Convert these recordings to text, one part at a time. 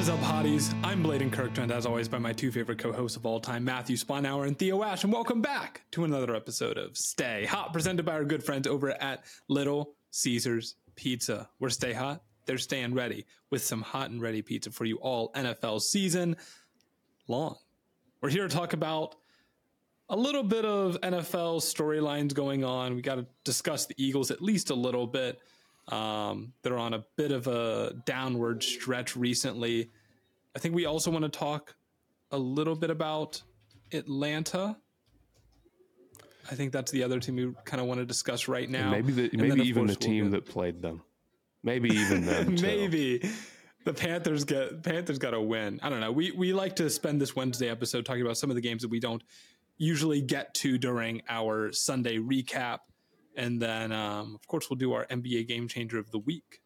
Is up, hotties? I'm Blaiden Kirktrend, as always, by my two favorite co-hosts of all time, Matthew Sponhour and Theo Ash, and welcome back to another episode of Stay Hot, presented by our good friends over at Little Caesars Pizza. We're Stay Hot, they're staying ready with some hot and ready pizza for you all NFL season long. We're here to talk about a little bit of NFL storylines going on. We got to discuss the Eagles at least a little bit. Um, they're on a bit of a downward stretch recently. I think we also want to talk a little bit about Atlanta. I think that's the other team we kind of want to discuss right now. And maybe the, maybe even the we'll team get- that played them. Maybe even them. maybe the Panthers get Panthers got to win. I don't know. We we like to spend this Wednesday episode talking about some of the games that we don't usually get to during our Sunday recap, and then um, of course we'll do our NBA game changer of the week.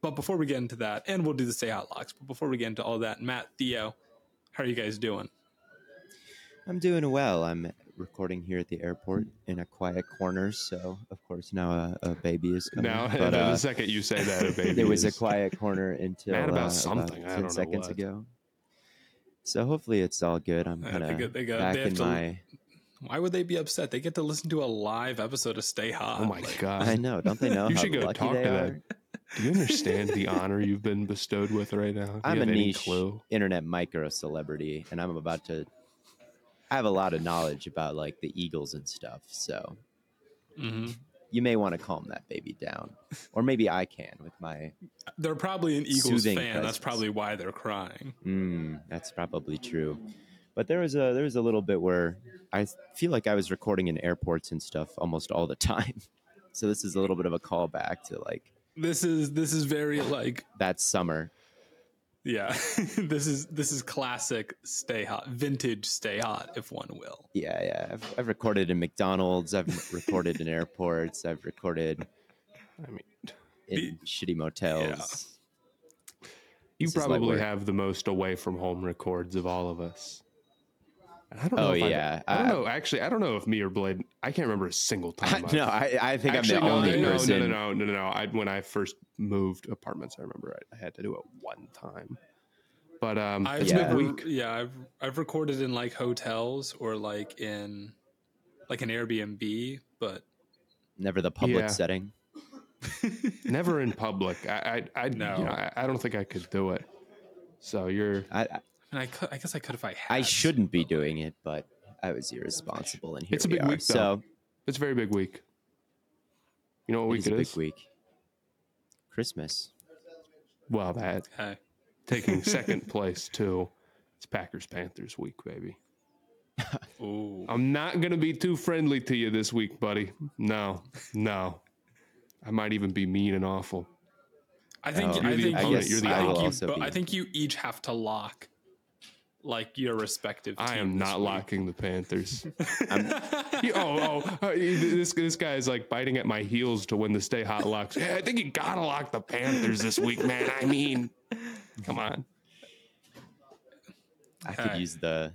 But before we get into that, and we'll do the stay hot locks. But before we get into all that, Matt, Theo, how are you guys doing? I'm doing well. I'm recording here at the airport in a quiet corner, so of course now a, a baby is coming. Now, but the uh, second you say that, a baby there was a quiet corner until Mad about uh, something. I about don't ten know seconds what. ago. So hopefully it's all good. I'm kind of back in to- my. Why would they be upset? They get to listen to a live episode of Stay Hot. Oh my Like, god! I know, don't they know You how should go lucky talk to are? that. Do you understand the honor you've been bestowed with right now? Do I'm a have any niche clue? internet micro celebrity, and I'm about to. I have a lot of knowledge about like the Eagles and stuff, so mhm. you may want to calm that baby down, or maybe I can with my. They're probably an Eagles Soothing fan. That's probably why they're crying. Mm, that's probably true. But there was a there was a little bit where I feel like I was recording in airports and stuff almost all the time. So this is a little bit of a callback to like This is this is very like that summer. yeah. this is this is classic stay hot, vintage stay hot, if one will. Yeah, yeah. I've, I've recorded in McDonald's. I've recorded in airports. I've recorded I mean, in shitty motels. you This is light probably have the most away from home records of all of us. And I don't know. Oh, if I've- yeah. I don't I- know. Actually, I don't know if me or Blade. I can't remember a single time. I've- no, I, I think Actually, I'm the no, only no, person. No, no, no, no, no. I, when I first moved apartments, I remember I, I had to do it one time. But um, I've it's Yeah. never midweek. yeah, I've I've recorded in like hotels or like in like an Airbnb, but Never the public Yeah. setting. Never in public. I, I, I, No. you know, I, I don't think I could do it. So you're. I, I- and I could, I guess I could if I had. I shouldn't be doing it, but I was irresponsible, and here It's a we big are. week, though. so It's a very big week. You know what week is it a big week. Christmas. Well, that Hey, taking second place too. It's Packers Panthers week, baby. ooh, I'm not gonna be too friendly to you this week, buddy. No, no. I might even be mean and awful. I think Oh, I You're the think I guess you're the I think you, also I think you each have to lock like your respective. I am not week. locking the Panthers. You- oh, oh, uh, this guy is like biting at my heels to win the stay hot locks. Yeah, I think you gotta lock the Panthers this week, man. I mean, come on. I could Okay. use the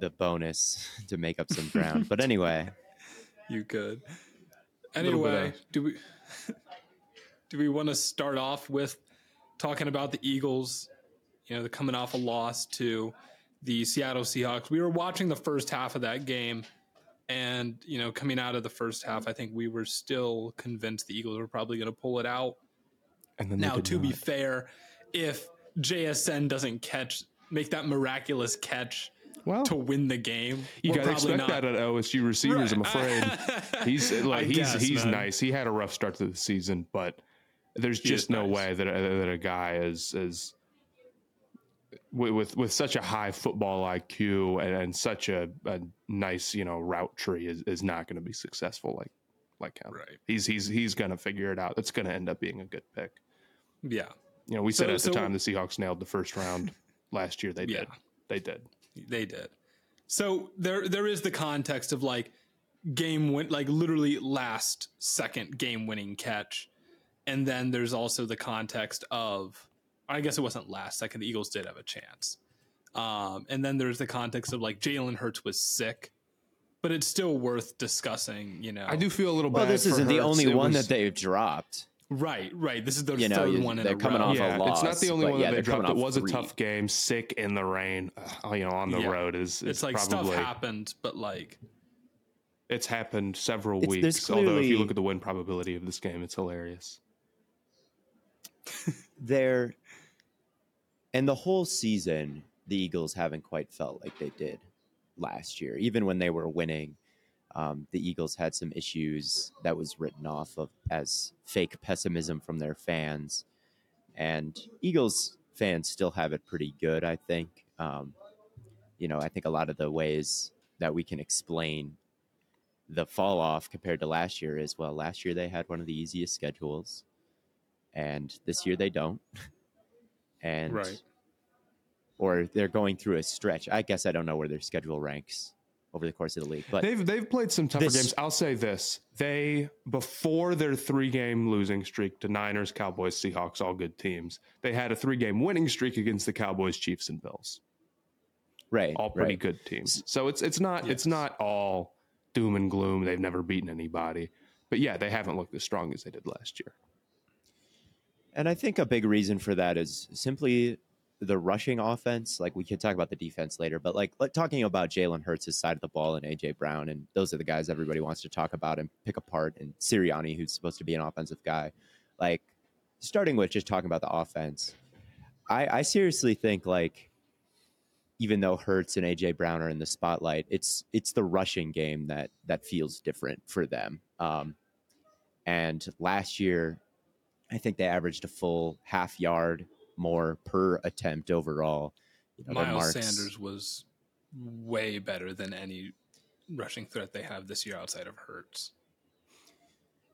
the bonus to make up some ground. But anyway, You could. Anyway, of- do we do we want to start off with talking about the Eagles? You know, they're coming off a loss to the Seattle Seahawks. We were watching the first half of that game, and you know, coming out of the first half, I think we were still convinced the Eagles were probably going to pull it out. And then Now, to be fair, if JSN doesn't catch, make that miraculous catch well, to win the game, you gotta expect not- that at OSU receivers. I'm afraid he's I like he's guess, he's man. nice. He had a rough start to the season, but there's He just no nice. way that a, that a guy is is with with, such a high football IQ and, and such a, a nice you know route tree is, is not going to be successful like like him. Right. He's he's he's going to figure it out. It's going to end up being a good pick. Yeah. You know, we said So- at the time the Seahawks nailed the first round last year. They Yeah. did. They did. They did. So there there is the context of like game win like literally last second game winning catch. And then there's also the context of I guess it wasn't last second, the Eagles did have a chance. Um, and then there's the context of like Jalen Hurts was sick, but it's still worth discussing, you know. I do feel a little well, bad. this isn't the Hurts. only It one was- that they've dropped. Right, right. This is the You third you- one in they're a coming row. off a yeah, it's not the only one yeah, that they they're coming dropped. It off was a tough game, sick in the rain. uh, you know, on the Yeah. road is, is It's like probably stuff happened, but like it's happened several It's- there's weeks. Although if you look at the win probability of this game, it's hilarious. They're and the whole season, the Eagles haven't quite felt like they did last year. Even when they were winning, um, the Eagles had some issues that was written off of as fake pessimism from their fans, and Eagles fans still have it pretty good. I think. Um, you know, I think a lot of the ways that we can explain the fall off compared to last year is well, last year they had one of the easiest schedules, and this year they don't. and Right. or they're going through a stretch. I guess I don't know where their schedule ranks over the course of the league, but They've they've played some tougher This- games. I'll say this: they before their three game losing streak to Niners, Cowboys, Seahawks, all good teams. They had a three game winning streak against the Cowboys, Chiefs, and Bills. right, all pretty right. good teams. So it's it's not it's not all doom and gloom. They've never beaten anybody, but yeah, they haven't looked as strong as they did last year. And I think a big reason for that is simply the rushing offense. Like we could talk about the defense later, but like, like talking about Jalen Hurts' side of the ball and AJ Brown, and those are the guys everybody wants to talk about and pick apart. And Sirianni, who's supposed to be an offensive guy, like starting with just talking about the offense. I, I seriously think like even though Hurts and AJ Brown are in the spotlight, it's it's the rushing game that that feels different for them. Um, and last year, I think they averaged a full half yard more per attempt overall. You know, Miles Sanders was way better than any rushing threat they have this year outside of Hurts.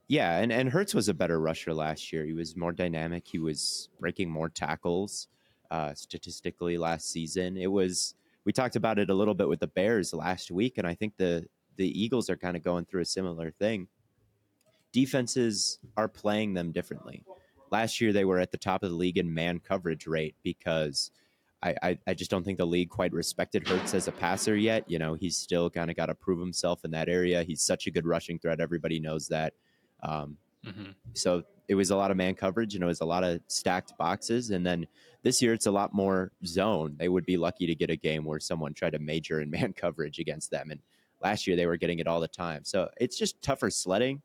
Yeah, and, and Hurts was a better rusher last year. He was more dynamic. He was breaking more tackles uh, statistically last season. It was we talked about it a little bit with the Bears last week, and I think the the Eagles are kind of going through a similar thing. Defenses are playing them differently. Last year they were at the top of the league in man coverage rate because I, I, I just don't think the league quite respected Hurts as a passer yet. You know, he's still kind of got to prove himself in that area. He's such a good rushing threat. Everybody knows that. Um, Mm-hmm. so it was a lot of man coverage and it was a lot of stacked boxes. And then this year it's a lot more zone. They would be lucky to get a game where someone tried to major in man coverage against them. And last year they were getting it all the time. So it's just tougher sledding.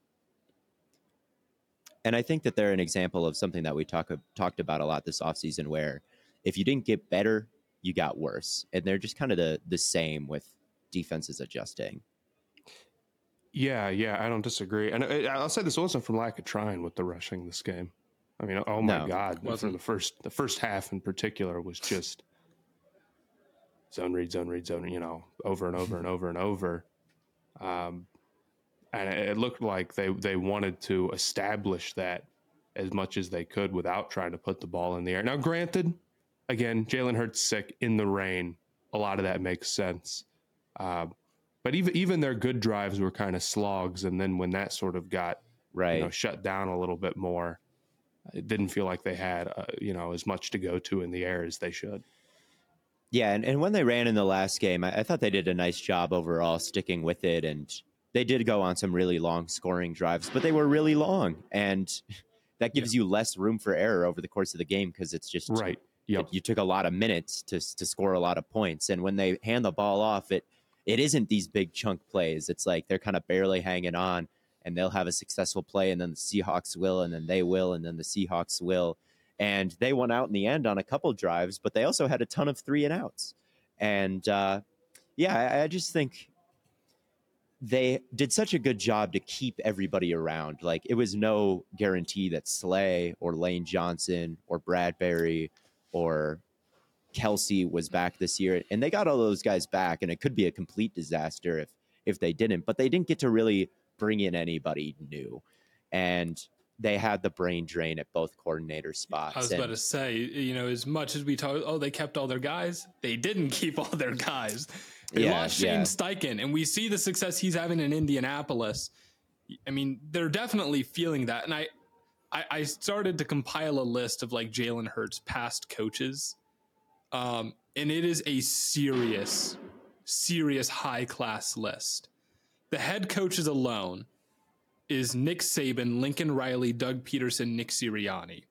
And I think that they're an example of something that we talk talked about a lot this offseason where if you didn't get better, you got worse. And they're just kind of the the same with defenses adjusting. Yeah, yeah, I don't disagree. And I, I'll say this wasn't from lack of trying with the rushing this game. I mean, oh my No. god, Wasn't. the first the first half in particular was just zone read, zone read, zone, you know, over and over and over and over. Um, and it, looked like they they wanted to establish that as much as they could without trying to put the ball in the air. Now, granted, again, Jalen Hurts sick in the rain. A lot of that makes sense. Uh, but even even their good drives were kind of slogs, and then when that sort of got right you know, shut down a little bit more, it didn't feel like they had uh, you know as much to go to in the air as they should. Yeah, and, and when they ran in the last game, I, I thought they did a nice job overall sticking with it. And they did go on some really long scoring drives, but they were really long. And that gives yeah. you less room for error over the course of the game because it's just right. Yep. you took a lot of minutes to, to score a lot of points. And when they hand the ball off, it it isn't these big chunk plays. It's like they're kind of barely hanging on and they'll have a successful play and then the Seahawks will and then they will and then the Seahawks will and they won out in the end on a couple drives, but they also had a ton of three and outs. And uh, yeah, I, I just think they did such a good job to keep everybody around. Like it was no guarantee that Slay or Lane Johnson or Bradberry or Kelce was back this year, and they got all those guys back, and it could be a complete disaster if if they didn't. But they didn't get to really bring in anybody new, and they had the brain drain at both coordinator spots. I was and, about to say, you know, as much as we talk, oh, they kept all their guys, they didn't keep all their guys. They yeah, lost Shane yeah. Steichen, and we see the success he's having in Indianapolis. I mean, they're definitely feeling that. And I, I, I started to compile a list of like Jalen Hurts past coaches, um, and it is a serious, serious high class list. The head coaches alone is Nick Saban, Lincoln Riley, Doug Pederson, Nick Sirianni.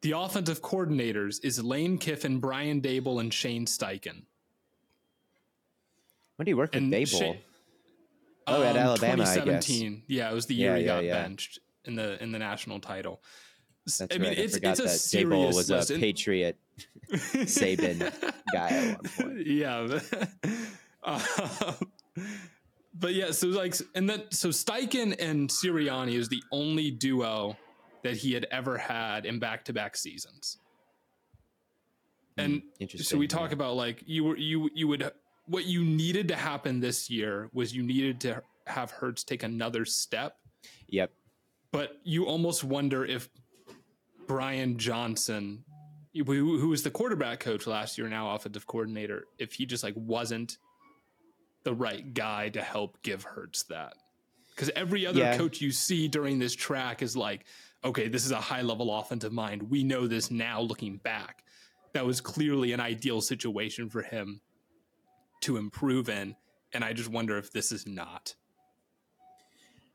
The offensive coordinators is Lane Kiffin, Brian Daboll, and Shane Steichen. When did he work with Daboll? oh, um, at Alabama, 2017. Yeah, it was the year yeah, he got yeah. benched in the in the national title. That's I mean, right. it's, I forgot it's that Daboll was a Patriot Saban guy at one point. Yeah. Um, but yeah, so like, and then so Steichen and Sirianni is the only duo that he had ever had in back to back seasons. And mm, so we talk yeah. about like you were you you would what you needed to happen this year was you needed to have Hurts take another step. Yep. But you almost wonder if Brian Johnson, who, who was the quarterback coach last year, now offensive coordinator, if he just like wasn't the right guy to help give Hurts that. Because every other yeah. coach you see during this track is like, okay, this is a high level offensive mind. We know this now looking back. That was clearly an ideal situation for him to improve in. And I just wonder if this is not.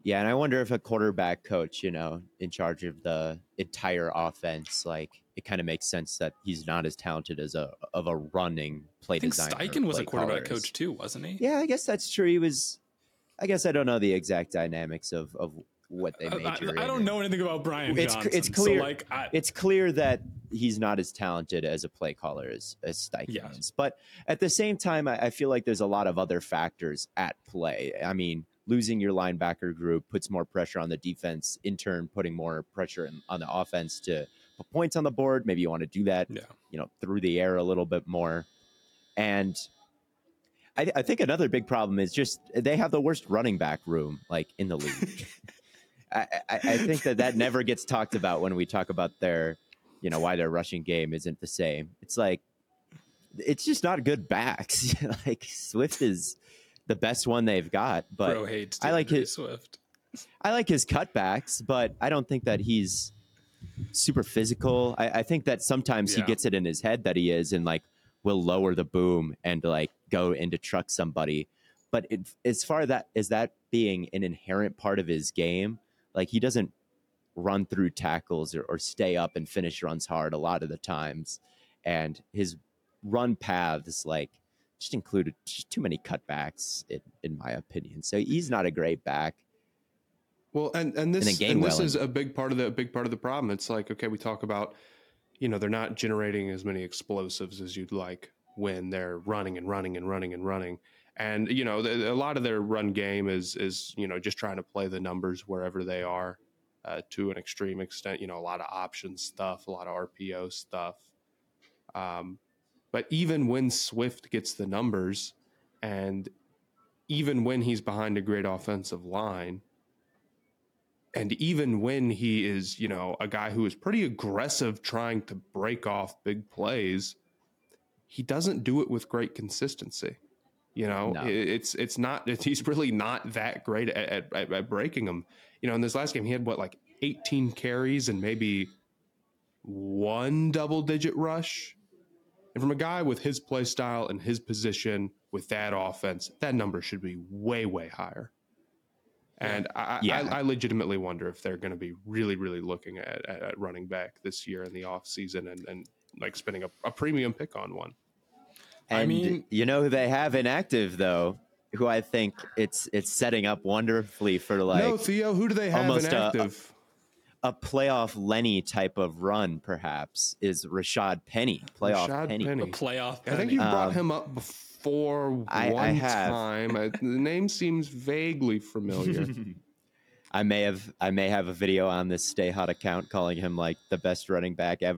Yeah, and I wonder if a quarterback coach, you know, in charge of the entire offense, like it kind of makes sense that he's not as talented as a of a running play I think designer. Steichen was a quarterback coach too, wasn't he? Yeah, I guess that's true. He was. I guess I don't know the exact dynamics of of what they major I, I, I don't know anything about Brian it's, Johnson. It's clear. So like, I, it's clear that he's not as talented as a play caller as, as Steichen is. But at the same time, I, I feel like there's a lot of other factors at play. I mean, losing your linebacker group puts more pressure on the defense, in turn, putting more pressure in, on the offense to put points on the board. Maybe you want to do that, yeah. you know, through the air a little bit more. And I, I, think another big problem is just they have the worst running back room like in the league. I, I, I, think that that never gets talked about when we talk about their, you know, why their rushing game isn't the same. It's like it's just not good backs. like Swift is the best one they've got. But Bro hates I like his Swift. I like his cutbacks, but I don't think that he's super physical. I, I think that sometimes yeah. he gets it in his head that he is, and like will lower the boom and like go into truck somebody. But it, as far that as that being an inherent part of his game, like he doesn't run through tackles or, or stay up and finish runs hard a lot of the times, and his run paths like just included just too many cutbacks, in, in my opinion. So he's not a great back. Well, and and this and, and this is a big part of the big part of the problem. It's like okay, we talk about, you know, they're not generating as many explosives as you'd like when they're running and running and running and running. And you know, the, a lot of their run game is is you know just trying to play the numbers wherever they are, uh, to an extreme extent. You know, a lot of option stuff, a lot of RPO stuff. Um, but even when Swift gets the numbers, and even when he's behind a great offensive line, And even when he is, you know, a guy who is pretty aggressive trying to break off big plays, he doesn't do it with great consistency. You know, No. it's it's not it's, he's really not that great at, at, at breaking them. You know, in this last game, he had what like 18 carries and maybe one double digit rush. And from a guy with his play style and his position with that offense, that number should be way, way higher. And I, Yeah. I, I legitimately wonder if they're going to be really, really looking at, at, at running back this year in the offseason and, and like spending a, a premium pick on one. And I mean- you know who they have inactive though, who I think it's it's setting up wonderfully for like no, Theo, who do they have almost a- inactive? a playoff Lenny type of run, perhaps, is Rashad Penny. Playoff Rashad Penny. Penny. A playoff. I think you brought Um, him up before I- I one have. time. I, the name seems vaguely familiar. I may have I may have a video on this Stay Hot account calling him like the best running back ever.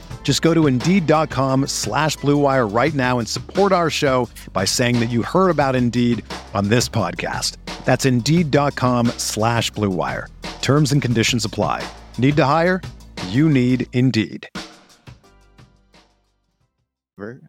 Just go to Indeed.com slash Blue Wire right now and support our show by saying that you heard about Indeed on this podcast. That's Indeed.com slash Blue Wire. Terms and conditions apply. Need to hire? You need Indeed.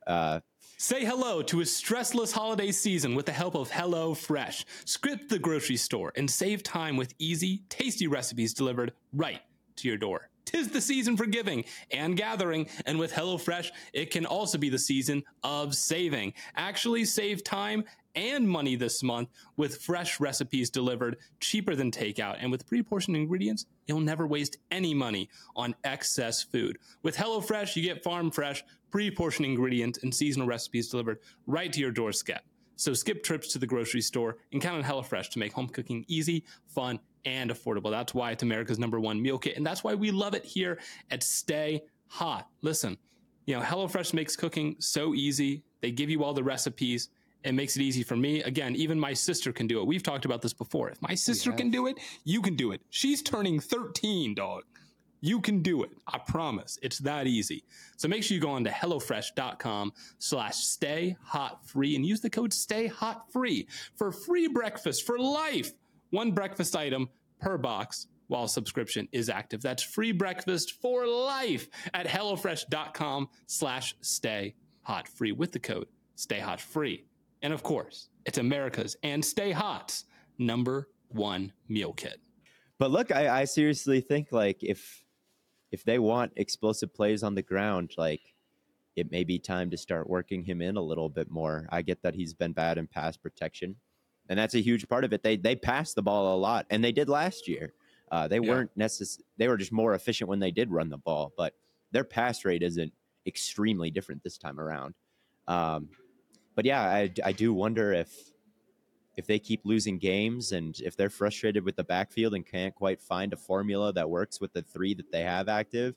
Uh, Say hello to a stressless holiday season with the help of Hello Fresh. Script the grocery store and save time with easy, tasty recipes delivered right to your door. Tis the season for giving and gathering, and with HelloFresh, it can also be the season of saving. Actually, save time and money this month with fresh recipes delivered cheaper than takeout. And with pre portioned ingredients, you'll never waste any money on excess food. With HelloFresh, you get farm fresh, pre portioned ingredients, and seasonal recipes delivered right to your doorstep. So skip trips to the grocery store and count on HelloFresh to make home cooking easy, fun, and affordable. That's why it's America's number one meal kit, and that's why we love it here at Stay Hot. Listen, you know, HelloFresh makes cooking so easy. They give you all the recipes. It makes it easy for me. Again, even my sister can do it. We've talked about this before. If my sister can do it, you can do it. She's turning 13, dog. You can do it. I promise. It's that easy. So make sure you go on to HelloFresh.com slash stay hot free and use the code stay hot free for free breakfast for life. One breakfast item per box while subscription is active. That's free breakfast for life at HelloFresh.com slash stay hot free with the code stay hot free. And of course, it's America's and Stay Hot's number one meal kit. but look, I, I seriously think like if if they want explosive plays on the ground, like it may be time to start working him in a little bit more. I get that he's been bad in pass protection, and that's a huge part of it. They they pass the ball a lot, and they did last year. Uh, they Yeah. weren't necess- They were just more efficient when they did run the ball, but their pass rate isn't extremely different this time around. Um, but yeah, I, I do wonder if if they keep losing games and if they're frustrated with the backfield and can't quite find a formula that works with the three that they have active.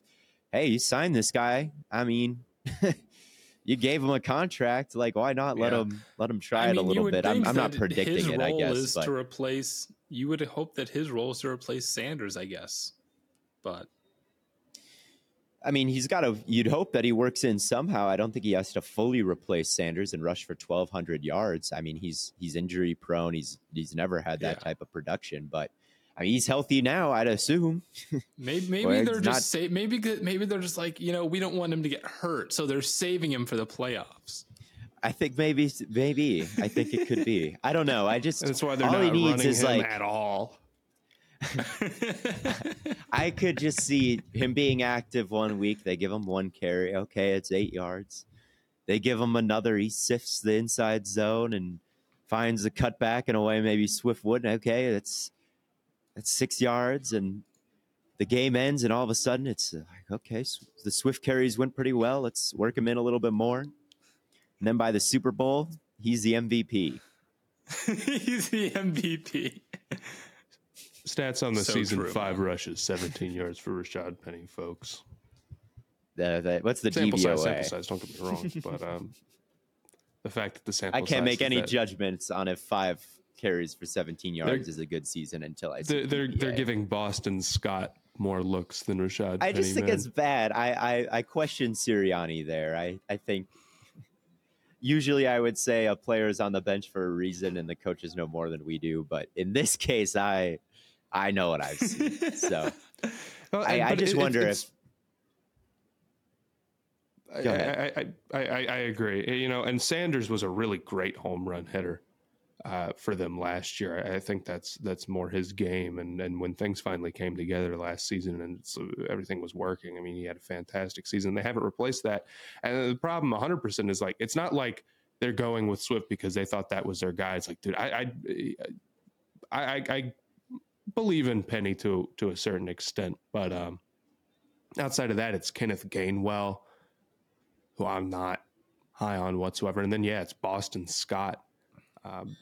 Hey, you signed this guy. I mean, you gave him a contract. Like, why not let Yeah. him let him try I it a little bit? I'm, I'm not predicting his it. I role guess, is but to replace. You would hope that his role is to replace Sanders, I guess. But I mean, he's got to. You'd hope that he works in somehow. I don't think he has to fully replace Sanders and rush for 1,200 yards. I mean, he's he's injury prone. He's he's never had that Yeah. type of production, but I mean, he's healthy now. I'd assume. maybe maybe they're it's just not- say, maybe maybe they're just like you know we don't want him to get hurt, so they're saving him for the playoffs. I think maybe maybe I think it could be. I don't know. I just That's why they're all not he needs running is him like at all. I could just see him being active one week. They give him one carry. Okay, it's eight yards. they give him another. He sifts the inside zone and finds the cutback in a way maybe Swift wouldn't. Okay, that's that's six yards, and the game ends, and all of a sudden it's like, okay, the Swift carries went pretty well. Let's work him in a little bit more. And then by the Super Bowl, he's the MVP. he's the MVP. Stats on the So season: true, five man. rushes, 17 yards for Rashad Penny, folks. The, the, what's the sample size, sample size. Don't get me wrong, but um, the fact that the sample I can't size make any that- judgments on if five carries for 17 yards is a good season until I see. They're they're, they're giving Boston Scott more looks than Rashad. I just think man. it's bad. I, I I question Sirianni there. I I think usually I would say a player is on the bench for a reason, and the coaches know more than we do. But in this case, I I know what I've seen. So Well, I, I just it- it- wonder it's- if I, I, I, I, I agree. You know, and Sanders was a really great home run hitter uh, for them last year. I, I think that's that's more his game. And and when things finally came together last season and it's, everything was working, I mean, he had a fantastic season. They haven't replaced that. And the problem, 100, percent is like it's not like they're going with Swift because they thought that was their guy. It's like, dude, I I I, I, I believe in Penny to to a certain extent, but um, outside of that, it's Kenneth Gainwell who I'm not high on whatsoever. And then yeah, it's Boston Scott. Um,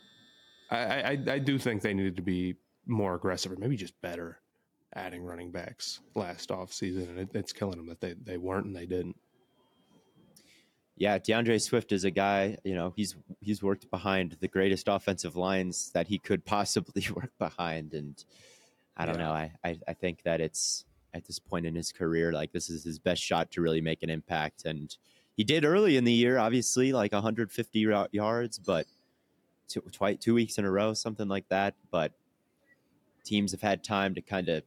I, I I do think they needed to be more aggressive or maybe just better adding running backs last offseason. and it, it's killing them that they they weren't and they didn't. yeah, D'Andre Swift is a guy. You know, he's he's worked behind the greatest offensive lines that he could possibly work behind, and I don't Yeah. know. I, I I think that it's at this point in his career, like this is his best shot to really make an impact, and he did early in the year, obviously, like 150 yards, but two, two weeks in a row, something like that. But teams have had time to kind of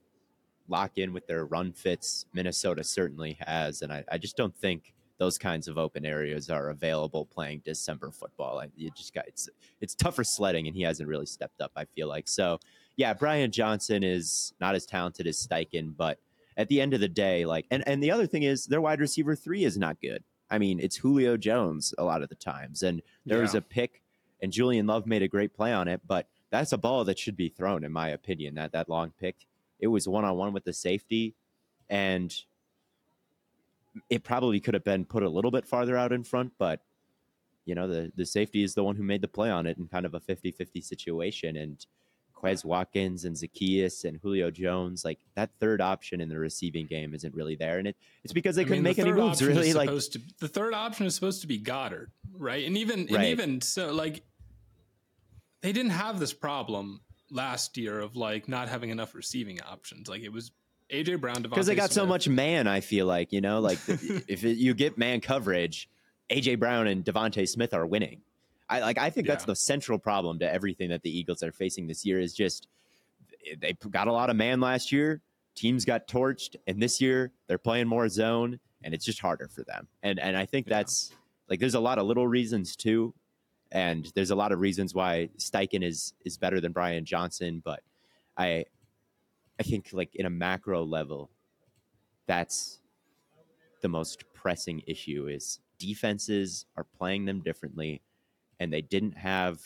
lock in with their run fits. Minnesota certainly has, and I, I just don't think those kinds of open areas are available playing December football. I, you just got it's it's tougher sledding, and he hasn't really stepped up. I feel like so. Yeah, Brian Johnson is not as talented as Steichen, but at the end of the day, like, and and the other thing is their wide receiver three is not good. I mean, it's Julio Jones a lot of the times, and there was a pick, and Julian Love made a great play on it, but that's a ball that should be thrown, in my opinion. That that long pick, it was one on one with the safety, and it probably could have been put a little bit farther out in front, but you know, the the safety is the one who made the play on it in kind of a 50-50 situation. And Quez Watkins and Zaccheaus and Julio Jones, like that third option in the receiving game isn't really there. And it, it's because they I couldn't mean, the make any moves really like supposed to, the third option is supposed to be Goedert, right? And even and even so, like they didn't have this problem last year of like not having enough receiving options. Like it was AJ Brown, because they got so much man. I feel like you know, like the- if it, you get man coverage, AJ Brown and DeVonta Smith are winning. I like. I think that's Yeah. the central problem to everything that the Eagles are facing this year. Is just they got a lot of man last year. Teams got torched, and this year they're playing more zone, and it's just harder for them. And and I think Yeah. that's like there's a lot of little reasons too, and there's a lot of reasons why Steichen is is better than Brian Johnson. But I I think like in a macro level, that's the most pressing issue is defenses are playing them differently and they didn't have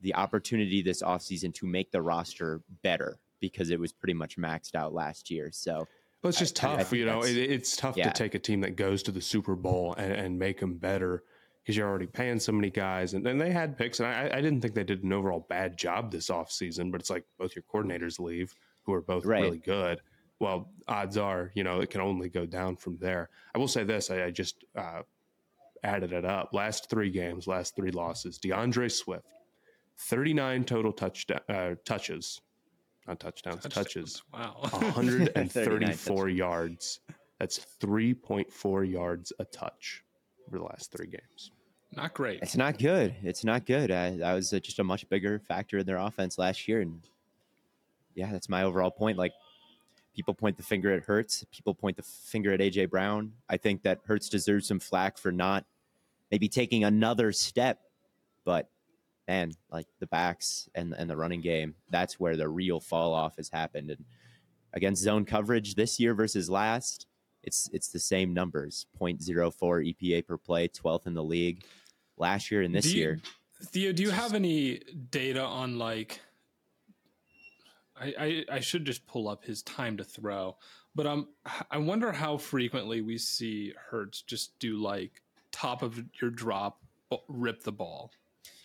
the opportunity this offseason to make the roster better because it was pretty much maxed out last year. So Well, it's just I- I tough, you know. It, it's tough yeah. to take a team that goes to the Super Bowl and, and make them better because you're already paying so many guys. And, and they had picks, and I, I didn't think they did an overall bad job this offseason, but it's like both your coordinators leave, who are both Right. really good. Well, odds are, you know, it can only go down from there. I will say this: I, I just uh, added it up. Last three games, last three losses. D'Andre Swift, 39 total touchdown uh, touches, not touchdowns, touches. Wow. 134 yards. That's 3.4 yards a touch over the last three games. Not great. it's not good. It's not good. I, that was uh, just a much bigger factor in their offense last year. And yeah, that's my overall point. Like people point the finger at Hurts, people point the finger at AJ Brown. I think that Hurts deserves some flack for not maybe taking another step, but man, like the backs and and the running game, that's where the real fall off has happened. And against zone coverage this year versus last, it's it's the same numbers 0.04 EPA per play, 12th in the league last year and this you- year. Theo, do you have any data on like? I, I I should just pull up his time to throw, but um, I wonder how frequently we see Hurts just do like top of your drop, rip the ball.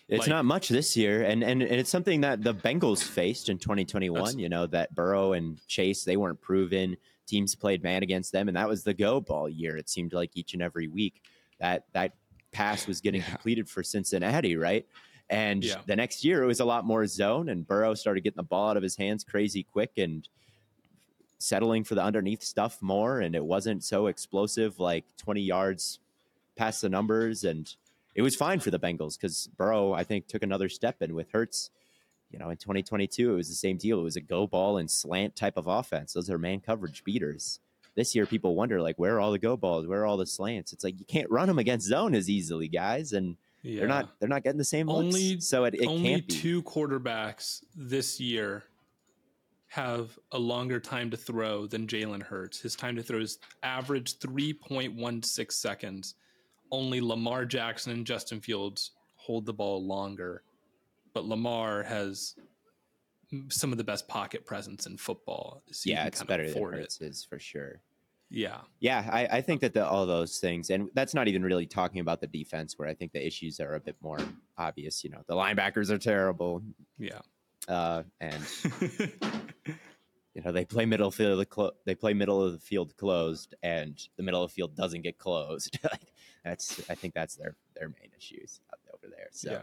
It's Like- not much this year, and, and and it's something that the Bengals faced in 2021. You know that Burrow and Chase they weren't proven. Teams played man against them, and that was the go ball year. It seemed like each and every week that that pass was getting Yeah. completed for Cincinnati, right? And Yeah. the next year it was a lot more zone, and Burrow started getting the ball out of his hands crazy quick and settling for the underneath stuff more, and it wasn't so explosive like 20 yards past the numbers and it was fine for the Bengals because Burrow, I think, took another step. And with Hurts, you know, in 2022, it was the same deal. It was a go ball and slant type of offense. Those are man coverage beaters. This year, people wonder, like, where are all the go balls? Where are all the slants? It's like you can't run them against zone as easily, guys. And Yeah. they're not they're not getting the same looks. Only- so it, it Only can't be. two quarterbacks this year have a longer time to throw than Jalen Hurts. His time to throw is average 3.16 seconds. Only Lamar Jackson and Justin Fields hold the ball longer, but Lamar has some of the best pocket presence in football. so yeah, it's better than afford it. Is for sure. Yeah. Yeah, I, I think that the, all those things, and that's not even really talking about the defense, where I think the issues are a bit more obvious. You know, the linebackers are terrible, Yeah. uh, and you know they play middle field clo- they play middle of the field closed and the middle of the field doesn't get closed that's i think that's their their main issues over there so yeah.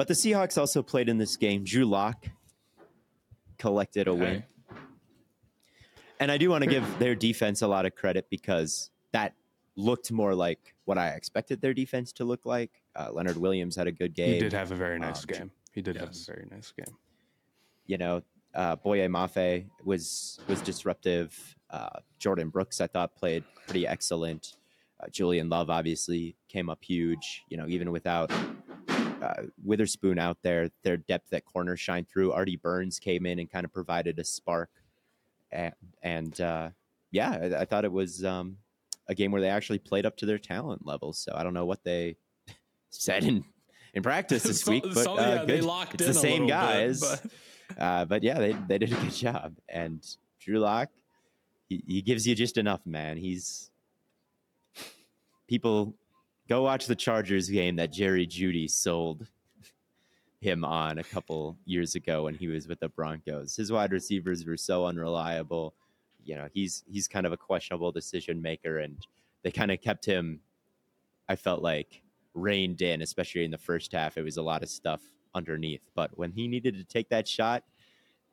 but the seahawks also played in this game drew lock collected a win and i do want to give their defense a lot of credit because that looked more like what i expected their defense to look like uh, leonard williams had a good game He did have a very nice Um, game. He did have a very nice game. you know, uh, Boye Mafe was was disruptive. Uh, Jordyn Brooks, I thought, played pretty excellent. Uh, Julian Love obviously came up huge. You know, even without uh, Witherspoon out there, their depth at corner shined through. Artie Burns came in and kind of provided a spark. And, and uh, yeah, I, I thought it was um, a game where they actually played up to their talent levels. So I don't know what they said in in practice this So- week, but so, uh, yeah, they good. locked it's in the same little bit, guys. but- Uh, but yeah, they, they did a good job. And Drew Lock, he, he gives you just enough, man. He's people go watch the Chargers game that Jerry Jeudy sold him on a couple years ago when he was with the Broncos. His wide receivers were so unreliable. You know, he's he's kind of a questionable decision maker, and they kind of kept him. I felt like reined in, especially in the first half. It was a lot of stuff underneath, but when he needed to take that shot,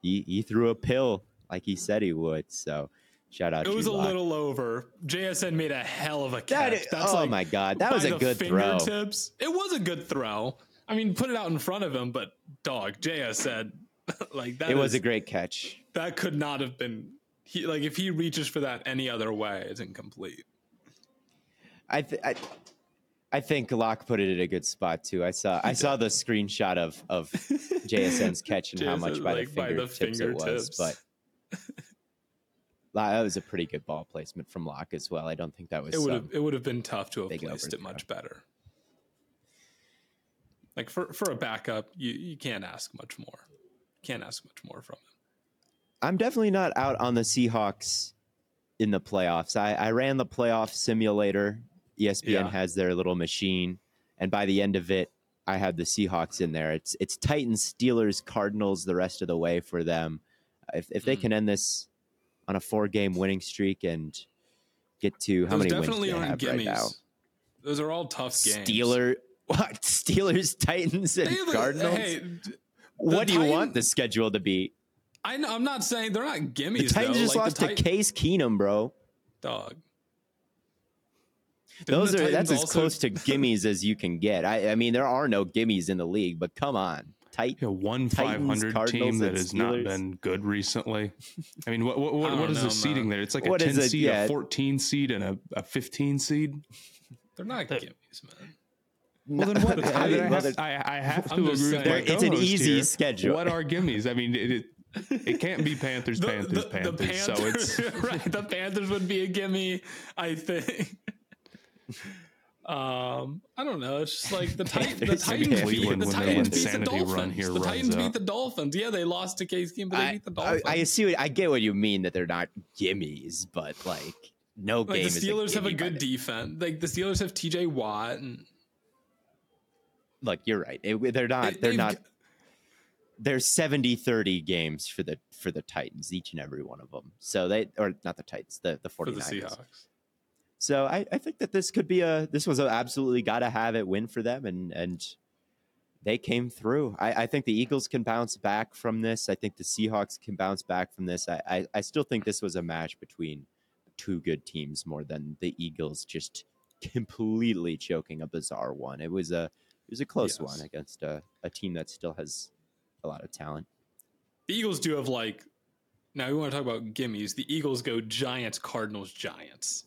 he he threw a pill like he said he would. So shout out. It was a Lock. little over. JSN made a hell of a catch. That is- That's oh like my god, that was a good throw. It was a good throw. I mean, put it out in front of him, but dog, JSN, like that. It was is- a great catch. that could not have been. He like if he reaches for that any other way, it's incomplete. I, th- I I think Lock put it in a good spot too. I saw I saw the screenshot of of JSN's catch and how much by, like, the by the fingertips it was, but that was a pretty good ball placement from Lock as well. I don't think that was It would have it would have been tough to have placed it much better. Like for for a backup, you you can't ask much more. Can't ask much more from him. I'm definitely not out on the Seahawks in the playoffs. I, I ran the playoff simulator. ESPN Yeah. has their little machine, and by the end of it, I had the Seahawks in there. It's it's Titans, Steelers, Cardinals the rest of the way for them. If if they Mm. can end this on a four game winning streak and get to how Those many wins definitely do they aren't have right now? Those are all tough games. Steeler what? Steelers, Titans, and Cardinals. Hey, what do you Titan- want the schedule to be? I know, I'm not saying they're not gimmies. The Titans though. just Like, lost the to Case Keenum, bro. dog. Didn't Those are that's Titans as close to gimmies as you can get. I, I mean, there are no gimmies in the league, but come on, tight. You know, one Titans, 500 Cardinals, team that and has not been good recently. I mean, what what, what, what is know, the seeding man. there? It's like What a is 10 it? seed, Yeah. a 14 seed, and a, a 15 seed. They're not gimmies, man. Well, then what? I, I mean, I well, have, I, I have I'm to agree with my it's an easy here. schedule. What are gimmies? I mean, it, it, it can't be Panthers, The- Panthers, the- Panthers. the So it's right. The Panthers would be a gimme, I think. Um, I don't know. It's just like the, the Titans beat the Titans beat the Dolphins. the Titans beat the Dolphins. Yeah, they lost to Case Keenum, but they I, beat the Dolphins. I see. What, I get what you mean that they're not gimmies, but like no like game. the Steelers have a good defense. Like the Steelers have T.J. Watt, and Look, you're right. It- they're not. They- They're not. g- There's 70 30 games for the for the Titans, each and every one of them. So they or not the Titans, the the 49ers. for the Seahawks. So I, I think that this could be a this was a absolutely gotta have it win for them and and they came through. I, I think the Eagles can bounce back from this. I think the Seahawks can bounce back from this. I, I, I still think this was a match between two good teams more than the Eagles just completely choking a bizarre one. It was a it was a close Yes. one against a, a team that still has a lot of talent. The Eagles do have like. Now we want to talk about gimmies. The Eagles go Giants, Cardinals, Giants.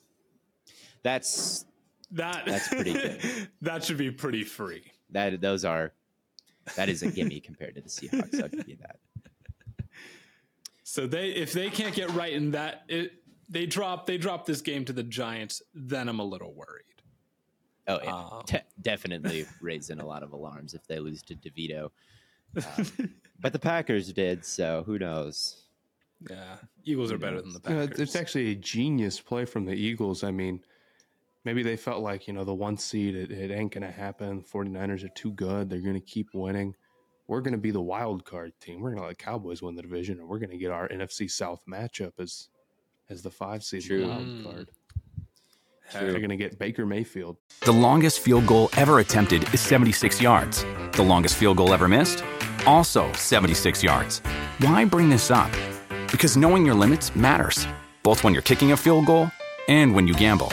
That's That That's pretty good. that should be pretty free. that those are that is a gimme compared to the Seahawks. I'll give you that. So they if they can't get right in that it they drop they drop this game to the Giants, then I'm a little worried. Oh, yeah. Um, Te- definitely raising a lot of alarms if they lose to DeVito. Um, but the Packers did, so who knows? Yeah, Eagles are better than the You know, Packers. it's actually a genius play from the Eagles. I mean, maybe they felt like, you know, the one seed, it, it ain't going to happen. 49ers are too good. They're going to keep winning. We're going to be the wild card team. We're going to let Cowboys win the division, and we're going to get our NFC South matchup as as the five seed True. wild Mm. card. Heck. They're going to get Baker Mayfield. The longest field goal ever attempted is 76 yards. The longest field goal ever missed? Also 76 yards. Why bring this up? Because knowing your limits matters, both when you're kicking a field goal and when you gamble.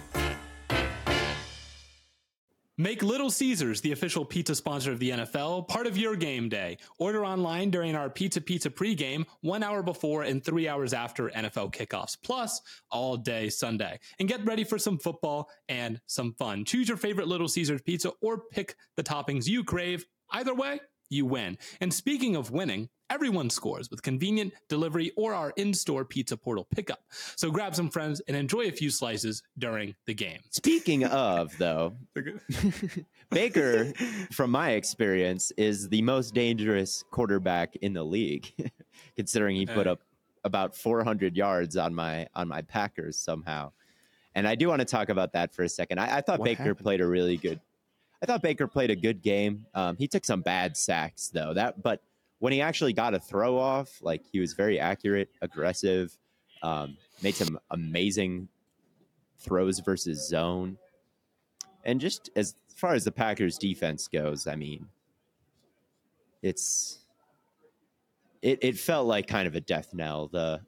Make Little Caesars the official pizza sponsor of the NFL part of your game day. Order online during our Pizza Pizza pregame, one hour before and three hours after NFL kickoffs, plus all day Sunday. And get ready for some football and some fun. Choose your favorite Little Caesars pizza or pick the toppings you crave. Either way, you win. And speaking of winning, everyone scores with convenient delivery or our in store pizza portal pickup. So grab some friends and enjoy a few slices during the game. Speaking of, though, Baker, from my experience, is the most dangerous quarterback in the league, considering he put Hey. up about 400 yards on my on my Packers somehow. And I do want to talk about that for a second. I, I thought What Baker happened? played a really good. I thought Baker played a good game. Um, he took some bad sacks though. That, but when he actually got a throw off, like he was very accurate, aggressive, um, made some amazing throws versus zone. And just as far as the Packers defense goes, I mean, it's it, it felt like kind of a death knell. The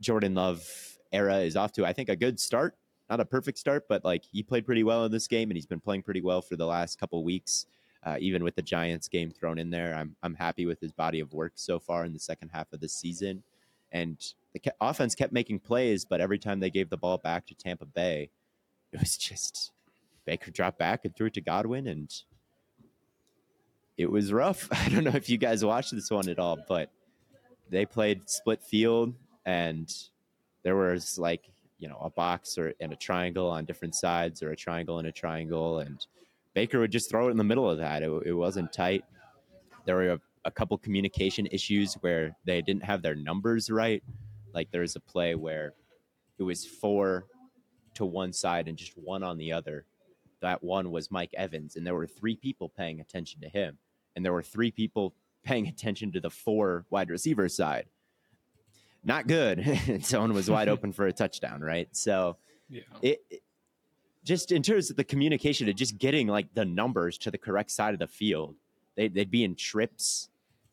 Jordan Love era is off to, I think, a good start. Not a perfect start, but like he played pretty well in this game, and he's been playing pretty well for the last couple weeks. Uh, even with the Giants game thrown in there, I'm I'm happy with his body of work so far in the second half of the season. And the ke- offense kept making plays, but every time they gave the ball back to Tampa Bay, it was just Baker dropped back and threw it to Godwin, and it was rough. I don't know if you guys watched this one at all, but they played split field, and there was like you know a box or and a triangle on different sides, or a triangle and a triangle, and Baker would just throw it in the middle of that. It, it wasn't tight. There were a, a couple communication issues where they didn't have their numbers right. Like there was a play where it was four to one side and just one on the other. That one was Mike Evans, and there were three people paying attention to him, and there were three people paying attention to the four wide receiver side. Not good. And Someone was wide open for a touchdown, right? So Yeah. It, it just in terms of the communication of just getting like the numbers to the correct side of the field, they, they'd be in trips,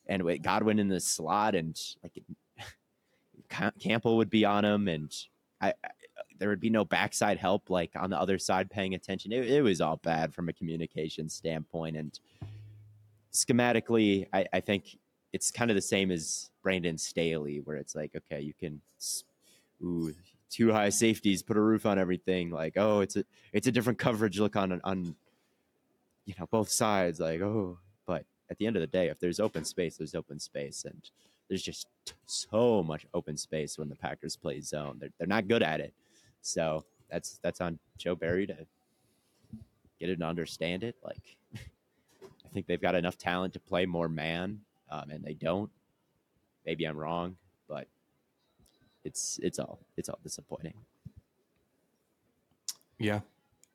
and with Godwin in the slot, and like Campbell would be on him, and I, I there would be no backside help like on the other side paying attention. It, it was all bad from a communication standpoint, and schematically, I, I think it's kind of the same as Brandon Staley, where it's like, okay, you can, ooh, two high safeties, put a roof on everything. Like, oh, it's a it's a different coverage look on on you know both sides. Like, oh, but at the end of the day, if there's open space, there's open space, and there's just so much open space when the Packers play zone. They're they're not good at it, so that's that's on Joe Barry to get it and understand it. Like, I think they've got enough talent to play more man, um, and they don't. Maybe I'm wrong, but it's it's all it's all disappointing. Yeah,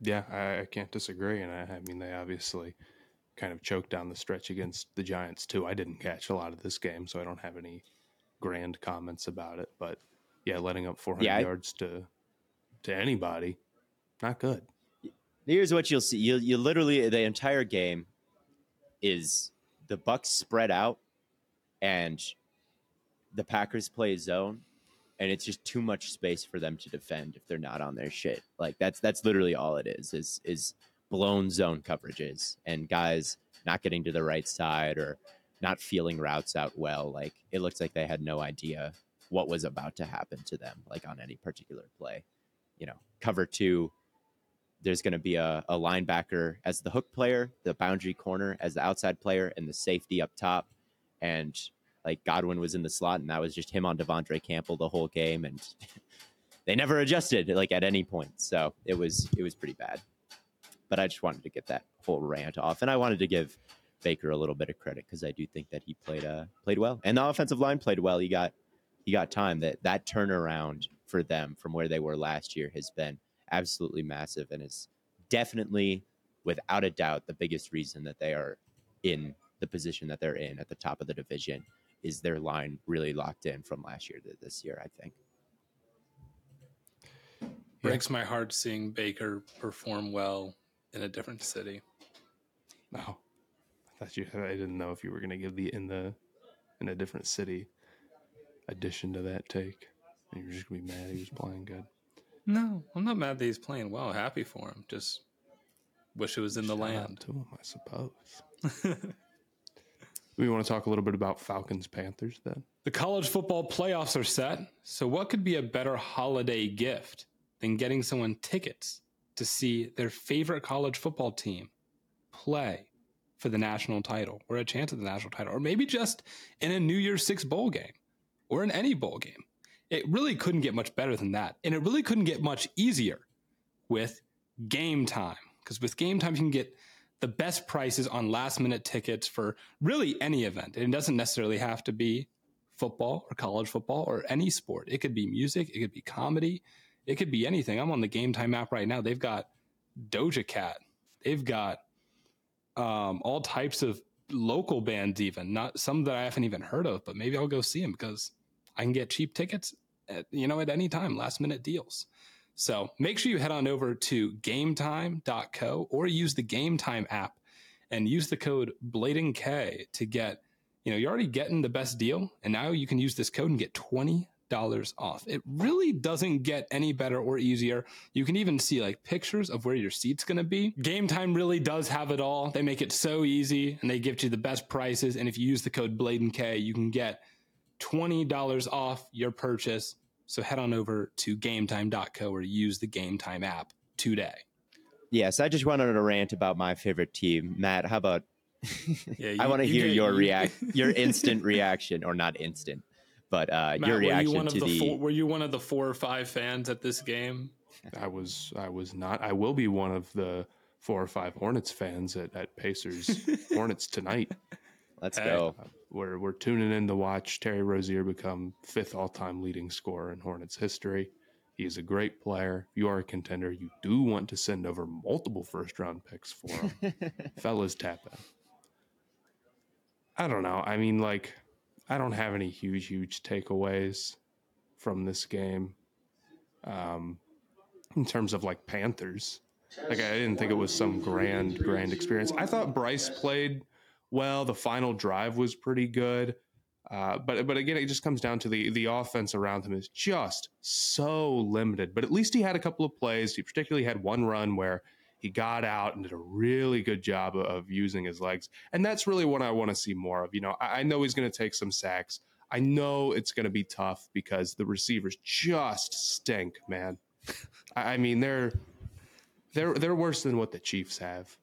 yeah, I, I can't disagree, and I, I, mean they obviously kind of choked down the stretch against the Giants too. I didn't catch a lot of this game, so I don't have any grand comments about it. But yeah, letting up 400 yeah, yards to to anybody, not good. Here's what you'll see: you you literally the entire game is the Bucks spread out, and the Packers play zone, and it's just too much space for them to defend if they're not on their shit. Like that's that's literally all it is is is blown zone coverages and guys not getting to the right side or not feeling routes out well. Like it looks like they had no idea what was about to happen to them, like on any particular play. You know, cover two, there's going to be a, a linebacker as the hook player, the boundary corner as the outside player, and the safety up top. And like Godwin was in the slot, and that was just him on De'Vondre Campbell the whole game, and they never adjusted like at any point. So it was it was pretty bad. But I just wanted to get that whole rant off, and I wanted to give Baker a little bit of credit because I do think that he played uh played well, and the offensive line played well. He got he got time that that turnaround for them from where they were last year has been absolutely massive, and is definitely without a doubt the biggest reason that they are in the position that they're in at the top of the division is their line really locked in from last year to this year, I think. Breaks my heart seeing Baker perform well in a different city. Wow. I thought you I didn't know if you were gonna give the in the in a different city addition to that take. And you're just gonna be mad he was playing good. No, I'm not mad that he's playing well. Happy for him. Just wish it was in the Shout land. to him, I suppose. We want to talk a little bit about Falcons Panthers then. The college football playoffs are set. So, what could be a better holiday gift than getting someone tickets to see their favorite college football team play for the national title or a chance at the national title, or maybe just in a New Year's Six bowl game or in any bowl game? It really couldn't get much better than that. And it really couldn't get much easier with game time. Because with game time, you can get the best prices on last minute tickets for really any event. It doesn't necessarily have to be football or college football or any sport. It could be music, it could be comedy, it could be anything. I'm on the Game Time app right now. They've got Doja Cat, they've got um, all types of local bands, even not some that I haven't even heard of, but maybe I'll go see them because I can get cheap tickets, you know, at any time, last minute deals. So make sure you head on over to gametime.co or use the GameTime app and use the code BlaidenK to get, you know, you're already getting the best deal. And now you can use this code and get $20 off. It really doesn't get any better or easier. You can even see like pictures of where your seat's going to be. Game Time really does have it all. They make it so easy and they give you the best prices. And if you use the code BlaidenK, you can get $20 off your purchase so head on over to gametime.co or use the GameTime app today. Yes, I just wanted to rant about my favorite team. Matt, how about yeah, you, I want to hear get, your you, react your instant reaction or not instant, but uh, Matt, your reaction you to the, the four, were you one of the four or five fans at this game? I was I was not. I will be one of the four or five Hornets fans at, at Pacers Hornets tonight. Let's hey, go. We're we're tuning in to watch Terry Rozier become fifth all time leading scorer in Hornets history. He is a great player. If you are a contender, you do want to send over multiple first round picks for him. Fellas, tap in. I don't know. I mean, like, I don't have any huge, huge takeaways from this game. Um, in terms of like Panthers. Like I didn't think it was some grand grand experience. I thought Bryce played well. The final drive was pretty good. Uh, but but again, it just comes down to the the offense around him is just so limited. But at least he had a couple of plays. He particularly had one run where he got out and did a really good job of, using his legs, and that's really what I want to see more of. You know, I, I know he's going to take some sacks. I know it's going to be tough because the receivers just stink, man. I, I mean, they're they're they're worse than what the Chiefs have,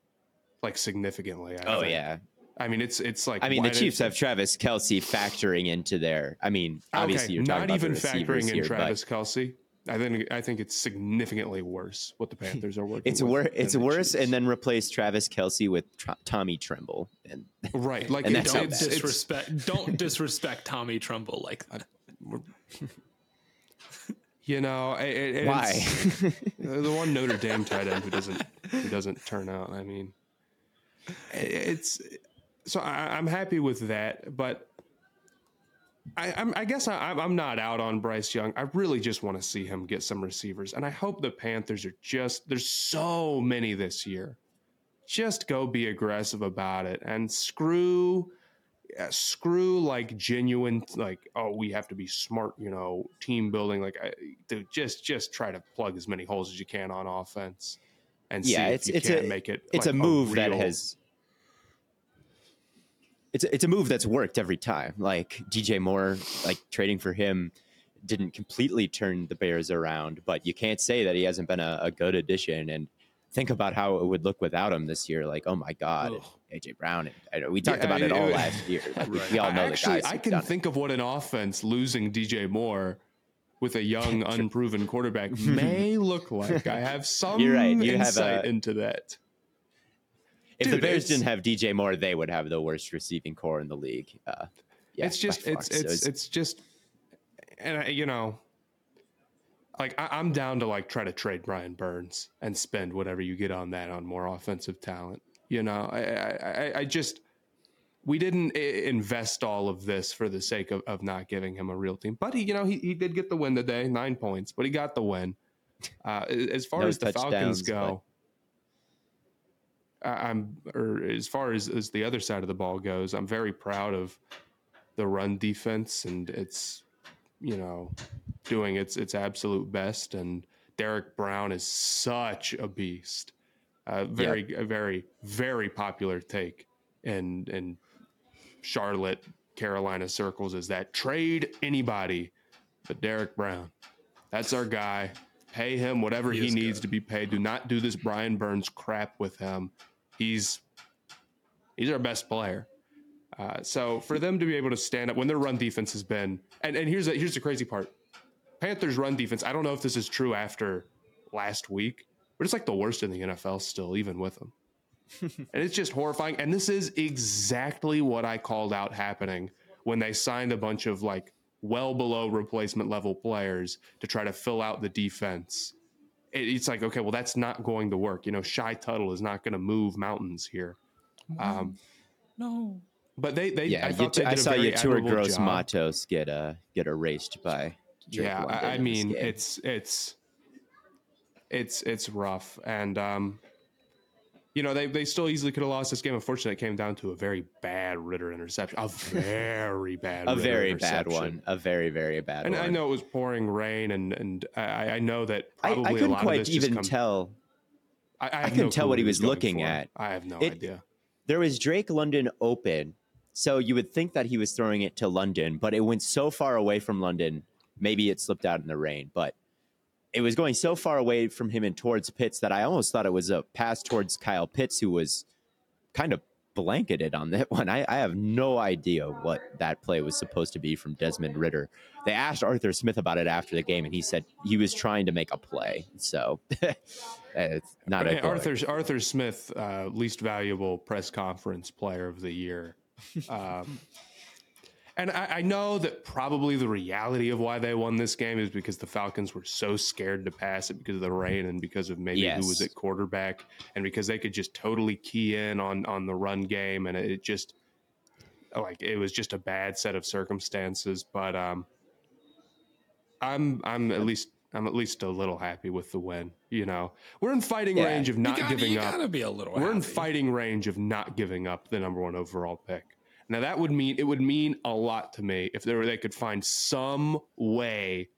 like significantly. I Oh think. yeah. I mean, it's it's like I mean, the why did- Chiefs have Travis Kelce factoring into their. I mean, obviously okay, you're not even factoring in here, Travis Kelce. I think I think it's significantly worse what the Panthers are working. it's worse. It's worse, Chiefs. and then replace Travis Kelce with Tr- Tommy Tremble, and right, like and it- that's Don't it's, bad. it's, disrespect. don't disrespect Tommy Tremble like that. you know, it, it- it's- why? the one Notre Dame tight end who doesn't who doesn't turn out. I mean, it's so I, I'm happy with that, but I, I'm, I guess I, I'm- not out on Bryce Young. I really just want to see him get some receivers, and I hope the Panthers are just there's so many this year. Just go be aggressive about it and screw. yeah, screw like genuine like oh we have to be smart you know team building like I, dude, just just try to plug as many holes as you can on offense and yeah, see it's if you it's can a make it it's like, a move that real- has. It's a, it's a move that's worked every time. Like DJ Moore, like trading for him didn't completely turn the Bears around, but you can't say that he hasn't been a, a good addition. And think about how it would look without him this year. Like, oh my God. AJ Brown. I know we talked Yeah, about it it- all last year. Like, Right. we all I know actually the guys. I can done it. think of what an offense losing DJ Moore with a young unproven quarterback may look like. I have some You're right. You have insight a- into that. If the Bears didn't have DJ Moore, they would have the worst receiving corps in the league. Uh, yeah, it's just far. it's So it's it's just and I, you know like I, i'm down to like try to trade brian burns and spend whatever you get on that on more offensive talent you know i i, I- just we didn't invest all of this for the sake of, of not giving him a real team but he you know he, he did get the win today nine points but he got the win uh, as far No as the falcons go I'm, or as far as, as the other side of the ball goes, I'm very proud of the run defense and it's, you know, doing its its absolute best. And Derrick Brown is such a beast. Uh, very, a very, very popular take in in Charlotte, Carolina circles is that trade anybody but Derrick Brown. That's our guy. Pay him whatever He he, needs good. to be paid. Do not do this Brian Burns crap with him. He's he's our best player. Uh, so for them to be able to stand up when their run defense has been, and, and here's the, here's the crazy part, Panthers run defense. I don't know if this is true after last week, but it's like the worst in the NFL still, even with them. and it's just horrifying. And this is exactly what I called out happening when they signed a bunch of like well below replacement level players to try to fill out the defense. It, it's like, okay, well, that's not going to work. You know, Shy Tuttle is not going to move mountains here. Um, No. but they, they, yeah, I you thought t- they I did a saw very you tour admirable Gross job. Matos get uh, get erased by. Drake yeah I, I mean it's it's it's it's rough and um you know they, they still easily could have lost this game unfortunately it came down to a very bad Ridder interception a very bad a Ridder very bad one, a very very bad and one. i know it was pouring rain and and i i know that I, probably I a couldn't lot quite of this even come, tell. I, I, have couldn't no tell what he was looking for. at. i have no It- idea There was Drake London open, so you would think that he was throwing it to London, but it went so far away from London. Maybe it slipped out in the rain, but it was going so far away from him and towards Pitts that I almost thought it was a pass towards Kyle Pitts, who was kind of blanketed on that one. I, I have no idea what that play was supposed to be from Desmond Ridder. They asked Arthur Smith about it after the game, and he said he was trying to make a play. So it's not a Arthur Arthur Smith, uh, least valuable press conference player of the year. Um, and I, I know that probably the reality of why they won this game is because the Falcons were so scared to pass it because of the rain and because of maybe who was at quarterback and because they could just totally key in on on the run game and it just like it was just a bad set of circumstances. But um, I'm I'm at least I'm at least a little happy with the win. You know, we're in fighting Yeah. range of You not gotta- giving you up. gotta be a little. We're in fighting range of not giving up the number one overall pick. Now that would mean it would mean a lot to me if there were, they could find some way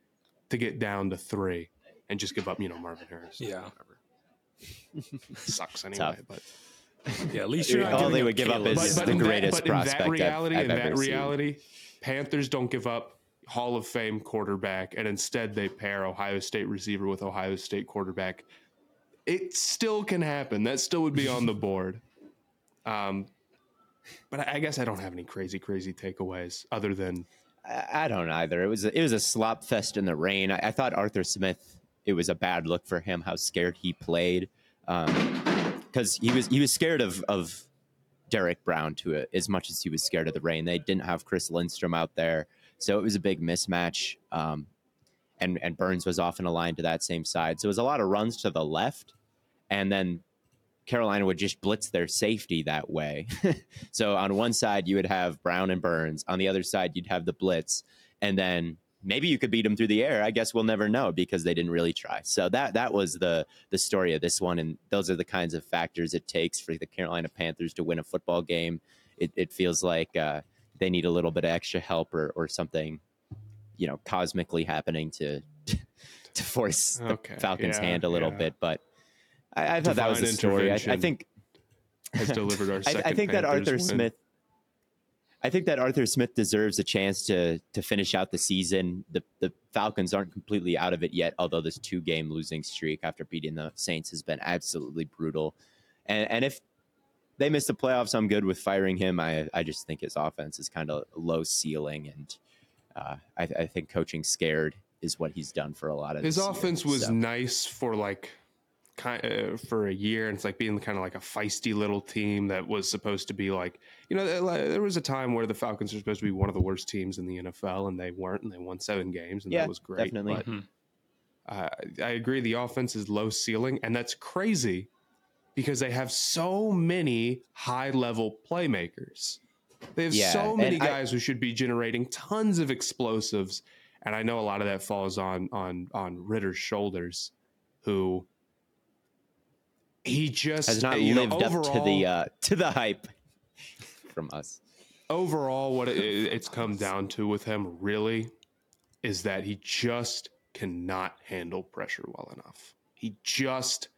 to get down to three and just give up, you know, Marvin Harris. Yeah. Whatever. Sucks anyway, Tough. but Yeah, at least you're not All they would give up is but, but the greatest that, but in prospect that I've- reality, I've in that ever seen. reality, Panthers don't give up Hall of Fame quarterback, and instead they pair Ohio State receiver with Ohio State quarterback. It still can happen. That still would be on the board. Um, but I guess I don't have any crazy, crazy takeaways other than I, don't either. It was a, it was a slop fest in the rain. I, I thought Arthur Smith. It was a bad look for him how scared he played, because he was he was scared of of Derrick Brown to it as much as he was scared of the rain. They didn't have Chris Lindstrom out there, so it was a big mismatch. Um, and and Burns was often aligned to that same side, so it was a lot of runs to the left, and then Carolina would just blitz their safety that way. so on one side you would have Brown and Burns, on the other side you'd have the blitz, and then maybe you could beat them through the air. I guess we'll never know because they didn't really try. So that that was the the story of this one, and those are the kinds of factors it takes for the Carolina Panthers to win a football game. It, it feels like uh, they need a little bit of extra help or or something, you know, cosmically happening to to force Okay, the Falcons' yeah, hand a little yeah. bit, but. I, I thought that was the story. I, I think has delivered our I. I think that Arthur win. Smith. I think that Arthur Smith deserves a chance to to finish out the season. The the Falcons aren't completely out of it yet, although this two game losing streak after beating the Saints has been absolutely brutal. And and if they miss the playoffs, I'm good with firing him. I I just think his offense is kind of low ceiling, and uh, I, I think coaching scared is what he's done for a lot of His this year. offense was So- nice for like kind uh, for a year, and it's like being kind of like a feisty little team that was supposed to be like you know there- was a time where the Falcons were supposed to be one of the worst teams in the NFL, and they weren't, and they won seven games, and Yeah, that was great. definitely. But, Mhm. uh, I agree, the offense is low ceiling, and that's crazy because they have so many high level playmakers. They have Yeah, so and many I- guys who should be generating tons of explosives, and I know a lot of that falls on on on Ridder's shoulders, who he just has not you know, lived up to the uh, to the hype from us. overall, what it, it's come down to with him really is that he just cannot handle pressure well enough. He just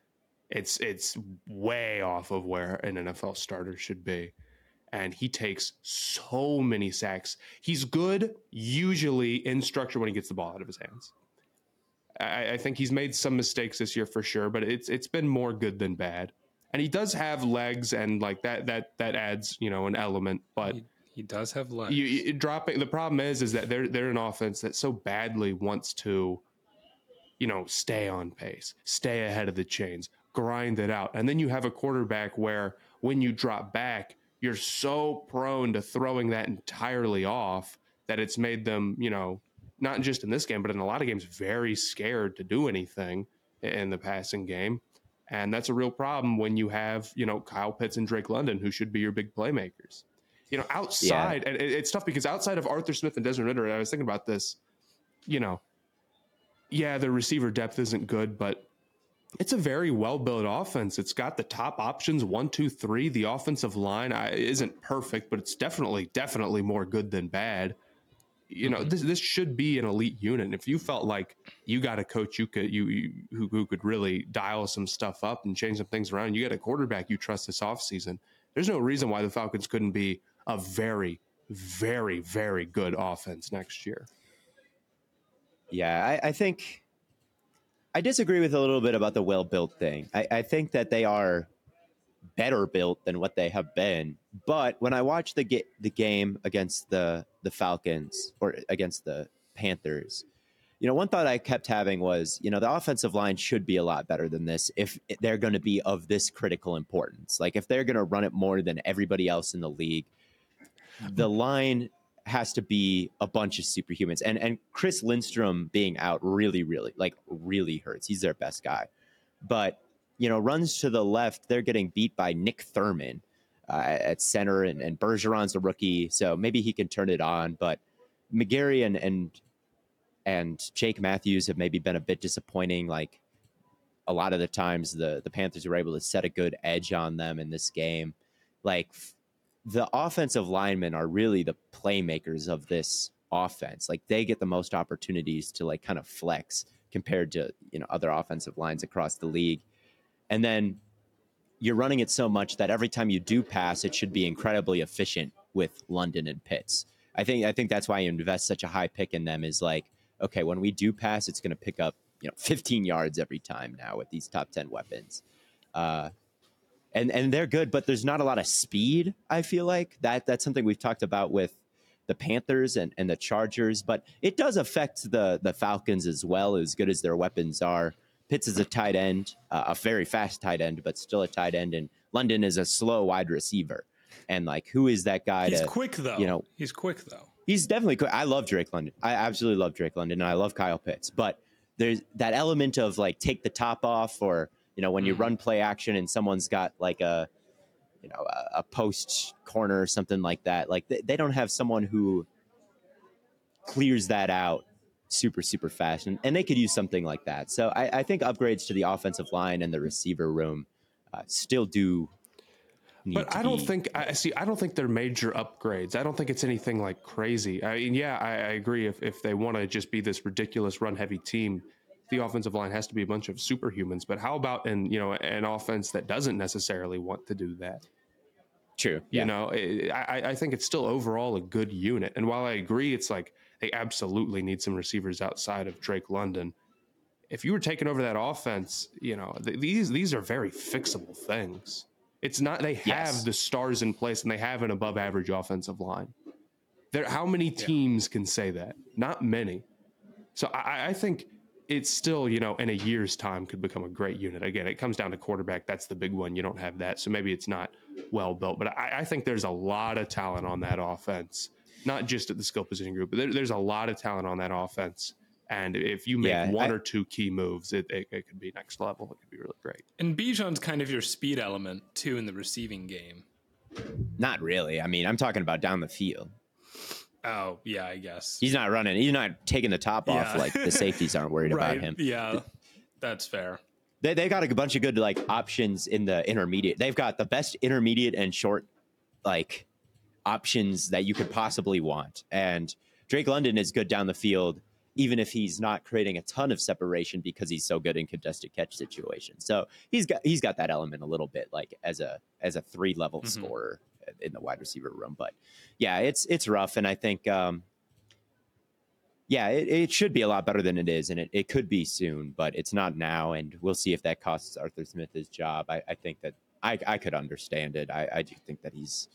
it's it's way off of where an NFL starter should be. And he takes so many sacks. He's good usually in structure when he gets the ball out of his hands. I, I think he's made some mistakes this year for sure, but it's it's been more good than bad. And he does have legs, and like that that that adds you know an element. But He, he does have legs. you, you dropping the problem is is that they're they're an offense that so badly wants to you know stay on pace stay ahead of the chains grind it out and then you have a quarterback where when you drop back you're so prone to throwing that entirely off that it's made them you know not just in this game but in a lot of games very scared to do anything in the passing game and that's a real problem when you have you know Kyle Pitts and Drake London who should be your big playmakers you know, outside, and it- it's tough because outside of Arthur Smith and Desmond Ridder, I was thinking about this, you know, yeah, the receiver depth isn't good, but it's a very well built offense. It's got the top options one, two, three. The offensive line isn't perfect, but it's definitely, definitely more good than bad. You know, this this should be an elite unit. And if you felt like you got a coach you could you, you who, who could really dial some stuff up and change some things around, you got a quarterback you trust this offseason. There's no reason why the Falcons couldn't be a very, very, very good offense next year. Yeah, I, I think I disagree with a little bit about the well built thing. I, I think that they are better built than what they have been. But when I watched the the game against the the Falcons or against the Panthers, you know, one thought I kept having was, you know, the offensive line should be a lot better than this if they're going to be of this critical importance. Like if they're going to run it more than everybody else in the league, the line has to be a bunch of superhumans. And and Chris Lindstrom being out really, really, like really hurts. He's their best guy. But, you know, runs to the left, they're getting beat by Nick Thurman uh, at center, and, and Bergeron's a rookie, so maybe he can turn it on. But McGary and, and and Jake Matthews have maybe been a bit disappointing. Like a lot of the times, the the Panthers were able to set a good edge on them in this game. Like the offensive linemen are really the playmakers of this offense. Like they get the most opportunities to like kind of flex compared to you know other offensive lines across the league. And then you're running it so much that every time you do pass, it should be incredibly efficient with London and Pitts. I think I think that's why you invest such a high pick in them is like, okay, when we do pass, it's going to pick up you know 15 yards every time now with these top 10 weapons. Uh, and and they're good, but there's not a lot of speed. I feel like that that's something we've talked about with the Panthers and, and the Chargers, but it does affect the the Falcons as well. As good as their weapons are, Pitts is a tight end, uh, a very fast tight end, but still a tight end, and London is a slow wide receiver. And like, who is that guy? He's to, quick though. You know, he's quick though. He's definitely quick. I love Drake London. I absolutely love Drake London, and I love Kyle Pitts. But there's that element of like take the top off, or you know, when you mm-hmm. run play action and someone's got like a you know a, a post corner or something like that. Like they, they don't have someone who clears that out super super fast and, and they could use something like that so I, I think upgrades to the offensive line and the receiver room uh, still do but I don't be. think I see. I don't think they're major upgrades. I don't think it's anything like crazy. I mean, yeah, I, I agree. If if they want to just be this ridiculous run heavy team, the offensive line has to be a bunch of superhumans. But how about in you know an offense that doesn't necessarily want to do that? True. You yeah. know, I, I think it's still overall a good unit. And while I agree, it's like they absolutely need some receivers outside of Drake London. If you were taking over that offense, you know th- these these are very fixable things. It's not they have yes. the stars in place and they have an above average offensive line. There, how many teams yeah. can say that? Not many. So I, I think it's still, you know, in a year's time could become a great unit. Again, it comes down to quarterback. That's the big one. You don't have that. So maybe it's not well built. But I, I think there's a lot of talent on that offense, not just at the skill position group, but there, there's a lot of talent on that offense. And if you make yeah, one I, or two key moves, it, it, it, could be next level. It could be really great. And Bijan's kind of your speed element too in the receiving game. Not really. I mean, I'm talking about down the field. Oh yeah, I guess he's not running. He's not taking the top yeah. off. Like the safeties aren't worried right. about him. Yeah, that's fair. They they got a bunch of good like options in the intermediate. They've got the best intermediate and short like options that you could possibly want. And Drake London is good down the field, even if he's not creating a ton of separation because he's so good in contested catch situations. So he's got he's got that element a little bit like as a as a three level mm-hmm. scorer in the wide receiver room. But yeah, it's it's rough, and I think um, yeah, it, it, should be a lot better than it is, and it, it could be soon, but it's not now, and we'll see if that costs Arthur Smith his job. I, I think that I, I could understand it. I, I do think that he's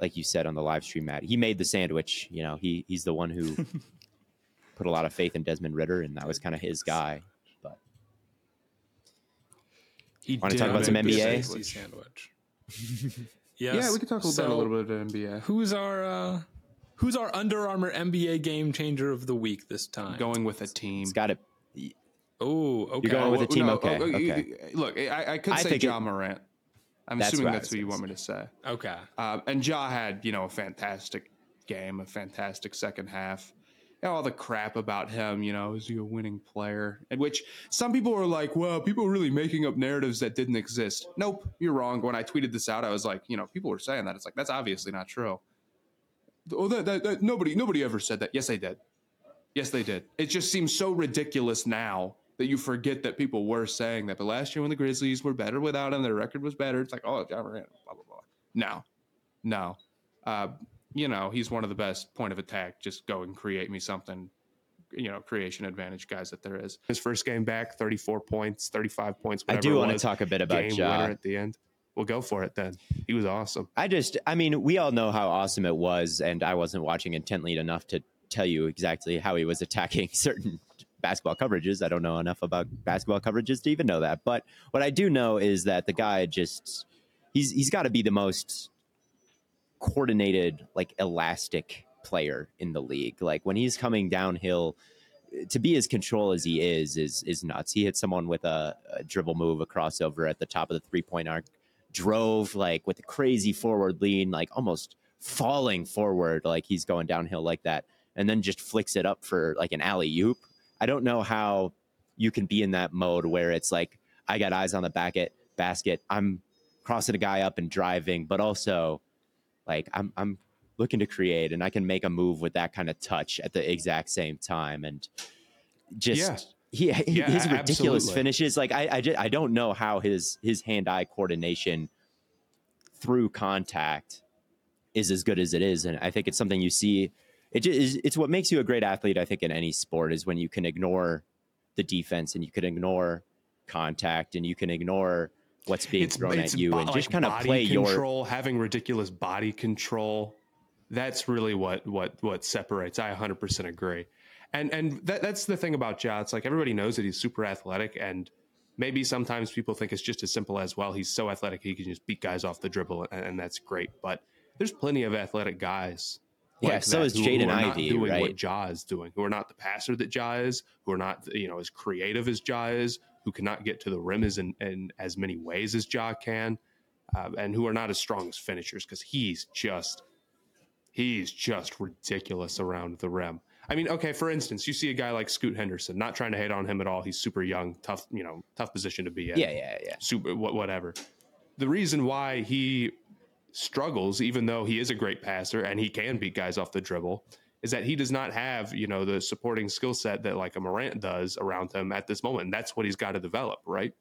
like you said on the live stream, Matt. He made the sandwich. You know, he he's the one who put a lot of faith in Desmond Ridder, and that was kind of his guy. But he want to talk about some NBA sandwich. Yes. Yeah, we can talk about so, a little bit of NBA. Who's our uh, Who's our Under Armour NBA game changer of the week this time? Going with a team. It's got it. Oh, okay. You're going with a team. No, okay. okay. okay. Look, I, I could I say Ja Morant. I'm that's assuming that's what you want me to say. Okay. Um, and Ja had, you know, a fantastic game, a fantastic second half all the crap about him, you know, is he a winning player? And which some people are like, well, people are really making up narratives that didn't exist. Nope, you're wrong. When I tweeted this out, I was like, you know, people were saying that. It's like that's obviously not true. Oh, that, that, that nobody nobody ever said that. Yes, they did. Yes, they did. It just seems so ridiculous now that you forget that people were saying that. But last year when the Grizzlies were better without him, their record was better. It's like, oh, Ja Morant, blah blah blah. No, no. Uh, you know, he's one of the best point of attack. Just go and create me something, you know, creation advantage guys that there is. His first game back, 34 points, 35 points. I do want to talk a bit about game ja. winner at the end. We'll go for it then. He was awesome. I just, I mean, we all know how awesome it was, and I wasn't watching intently enough to tell you exactly how he was attacking certain basketball coverages. I don't know enough about basketball coverages to even know that. But what I do know is that the guy just he's he's got to be the most coordinated, like elastic player in the league. Like when he's coming downhill, to be as control as he is is is nuts. He hit someone with a, a dribble move, a crossover at the top of the three point arc, drove like with a crazy forward lean, like almost falling forward, like he's going downhill like that. and then just flicks it up for like an alley oop. I don't know how you can be in that mode where it's like I got eyes on the basket, basket. I'm crossing a guy up and driving, but also like I'm I'm looking to create and I can make a move with that kind of touch at the exact same time and just Yeah. he, Yeah, his ridiculous absolutely. finishes like I I, just, I don't know how his his hand-eye coordination through contact is as good as it is and I think it's something you see it just is it's what makes you a great athlete I think in any sport is when you can ignore the defense and you can ignore contact and you can ignore what's being thrown at you bo- and just like kind of play your control, having ridiculous body control. That's really what what what separates. I 100% agree. And and that, that's the thing about Ja. It's like everybody knows that he's super athletic, and maybe sometimes people think it's just as simple as well. He's so athletic he can just beat guys off the dribble, and, and that's great. But there's plenty of athletic guys. Yeah, like so that is Jaden Ivey, doing right? what Ja is doing, who are not the passer that Ja is, who are not you know as creative as Ja is, who cannot get to the rim as in, in as many ways as Ja can, um, and who are not as strong as finishers because he's just he's just ridiculous around the rim. I mean, okay, for instance, you see a guy like Scoot Henderson. Not trying to hate on him at all. He's super young, tough, you know, tough position to be in yeah yeah yeah super wha- whatever. The reason why he struggles, even though he is a great passer and he can beat guys off the dribble, is that he does not have you know the supporting skill set that like a Morant does around him at this moment. And that's what he's got to develop, right?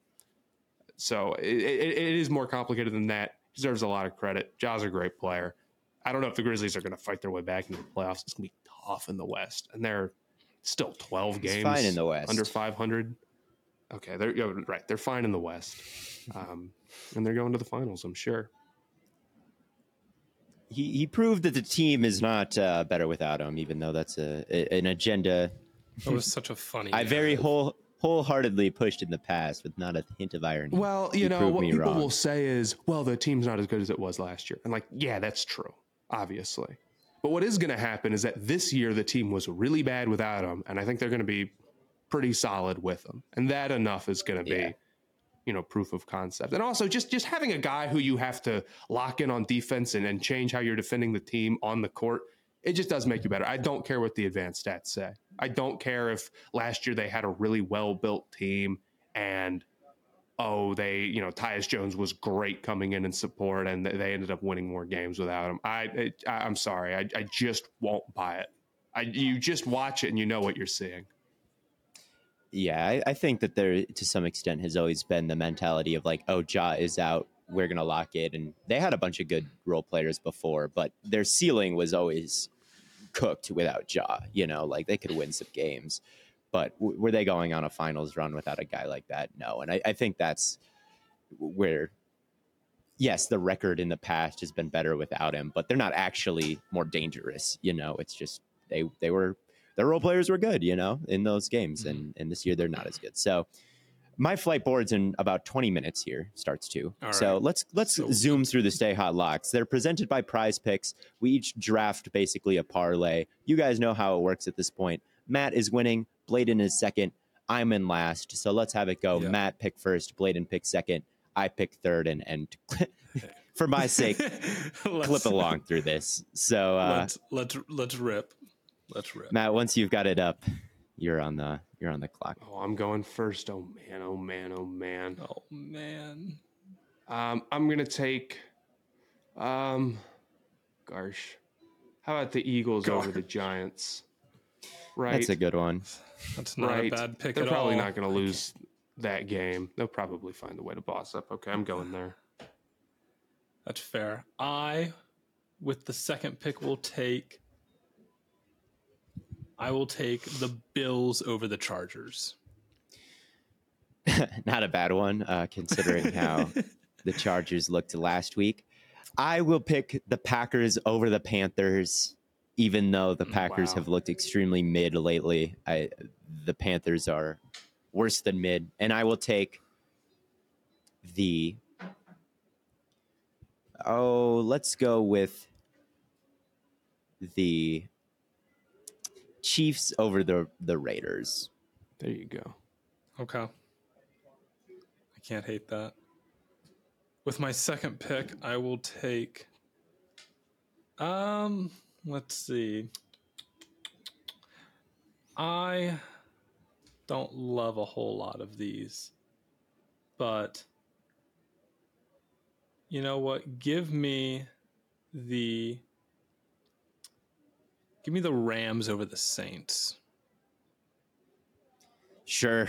So it, it, it is more complicated than that. He deserves a lot of credit. Ja's a great player. I don't know if the Grizzlies are going to fight their way back into the playoffs. It's going to be tough in the West, and they're still twelve It's games fine in the West. under five hundred. Okay, they're right. They're fine in the West, um, and they're going to the finals. I'm sure. He, he proved that the team is not uh, better without him, even though that's a, a- an agenda That was such a funny. I very whole wholeheartedly pushed in the past with not a hint of irony. Well, you He know what me people wrong. will say is, "Well, the team's not as good as it was last year," and like, yeah, that's true, obviously. But what is going to happen is that this year the team was really bad without him, and I think they're going to be pretty solid with him, and that enough is going to be, Yeah. You know, proof of concept. And also, just just having a guy who you have to lock in on defense and, and change how you're defending the team on the court, it just does make you better. I don't care what the advanced stats say. I don't care if last year they had a really well built team and oh, they, you know, Tyus Jones was great coming in and support, and they- ended up winning more games without him. I, I I'm sorry, I, I just won't buy it. I, you just watch it and you know what you're seeing. Yeah, I, I think that there, to some extent, has always been the mentality of like, oh, Ja is out, we're gonna lock it, and they had a bunch of good role players before, but their ceiling was always cooked without Ja. You know, like they could win some games, but w- were they going on a finals run without a guy like that? No, and I, I think that's where. Yes, the record in the past has been better without him, but they're not actually more dangerous. You know, it's just they they were their role players were good, you know, in those games, and and this year they're not as good. So my flight boards in about 20 minutes here starts to. All so let's let's So- zoom through the stay hot locks. They're presented by Prize Picks. We each draft basically a parlay. You guys know how it works at this point. Matt is winning, Blaiden is second, I'm in last. So let's have it go. Yeah. Matt pick first, Blaiden pick second, I pick third, and and for my sake, Let's- clip along through this. So uh, Let's let's let's rip. Let's rip. Matt, once you've got it up, you're on the you're on the clock. Oh, I'm going first. Oh man, oh man, oh man. Oh man. Um, I'm gonna take, um, gosh, how about the Eagles over the Giants? Right, That's a good one. That's not right. a bad pick They're at probably all. not going to lose that game. They'll probably find a way to boss up. Okay, I'm going there. That's fair. I, with the second pick, will take. I will take the Bills over the Chargers. Not a bad one, uh, considering how the Chargers looked last week. I will pick the Packers over the Panthers, even though the Packers Wow. have looked extremely mid lately. I, the Panthers are worse than mid, and I will take the. Oh, let's go with the Chiefs over the the Raiders. There you go. Okay. I can't hate that. With my second pick, I will take. Um, let's see. I don't love a whole lot of these, but you know what? Give me the give me the Rams over the Saints. Sure.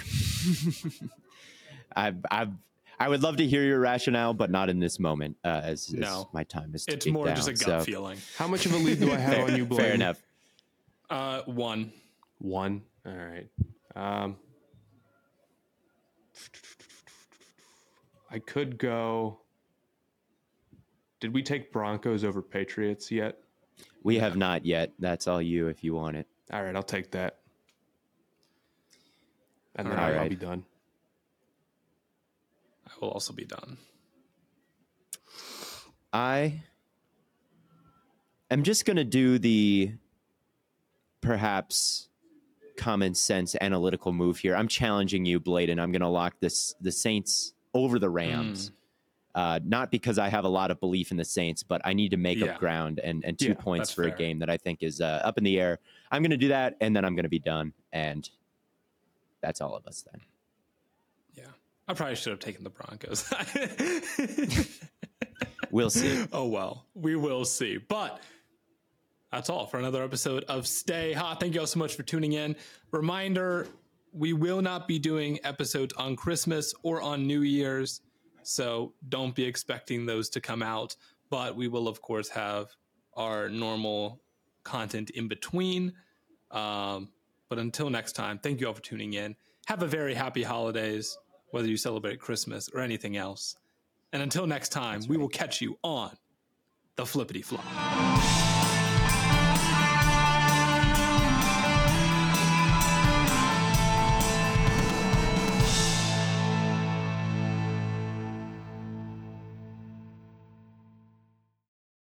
I've, I've, I would love to hear your rationale, but not in this moment, uh, as, as No. my time is. It's more down, just a gut so- feeling. How much of a lead do I have Fair, on you, Blaine? fair enough. Uh, one. One. All right. Um, I could go. Did we take Broncos over Patriots yet? We have not yet. That's all you if you want it. All right, I'll take that. And then All I'll, I'll right. be done. I will also be done. I am just going to do the perhaps common sense analytical move here. I'm challenging you, Blaiden. I'm going to lock this the Saints over the Rams. Hmm. Uh, not because I have a lot of belief in the Saints, but I need to make Yeah. up ground and, and two Yeah, points for fair. a game that I think is uh, up in the air. I'm going to do that, and then I'm going to be done. And that's all of us then. Yeah. I probably should have taken the Broncos. We'll see. oh well, we will see. But that's all for another episode of Stay Hot. Thank you all so much for tuning in. Reminder we will not be doing episodes on Christmas or on New Year's. So don't be expecting those to come out. But we will, of course, have our normal content in between. Um, but until next time, thank you all for tuning in. Have a very happy holidays, whether you celebrate Christmas or anything else. And until next time, we will catch you on the flippity flop.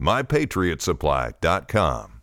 mypatriotsupply.com.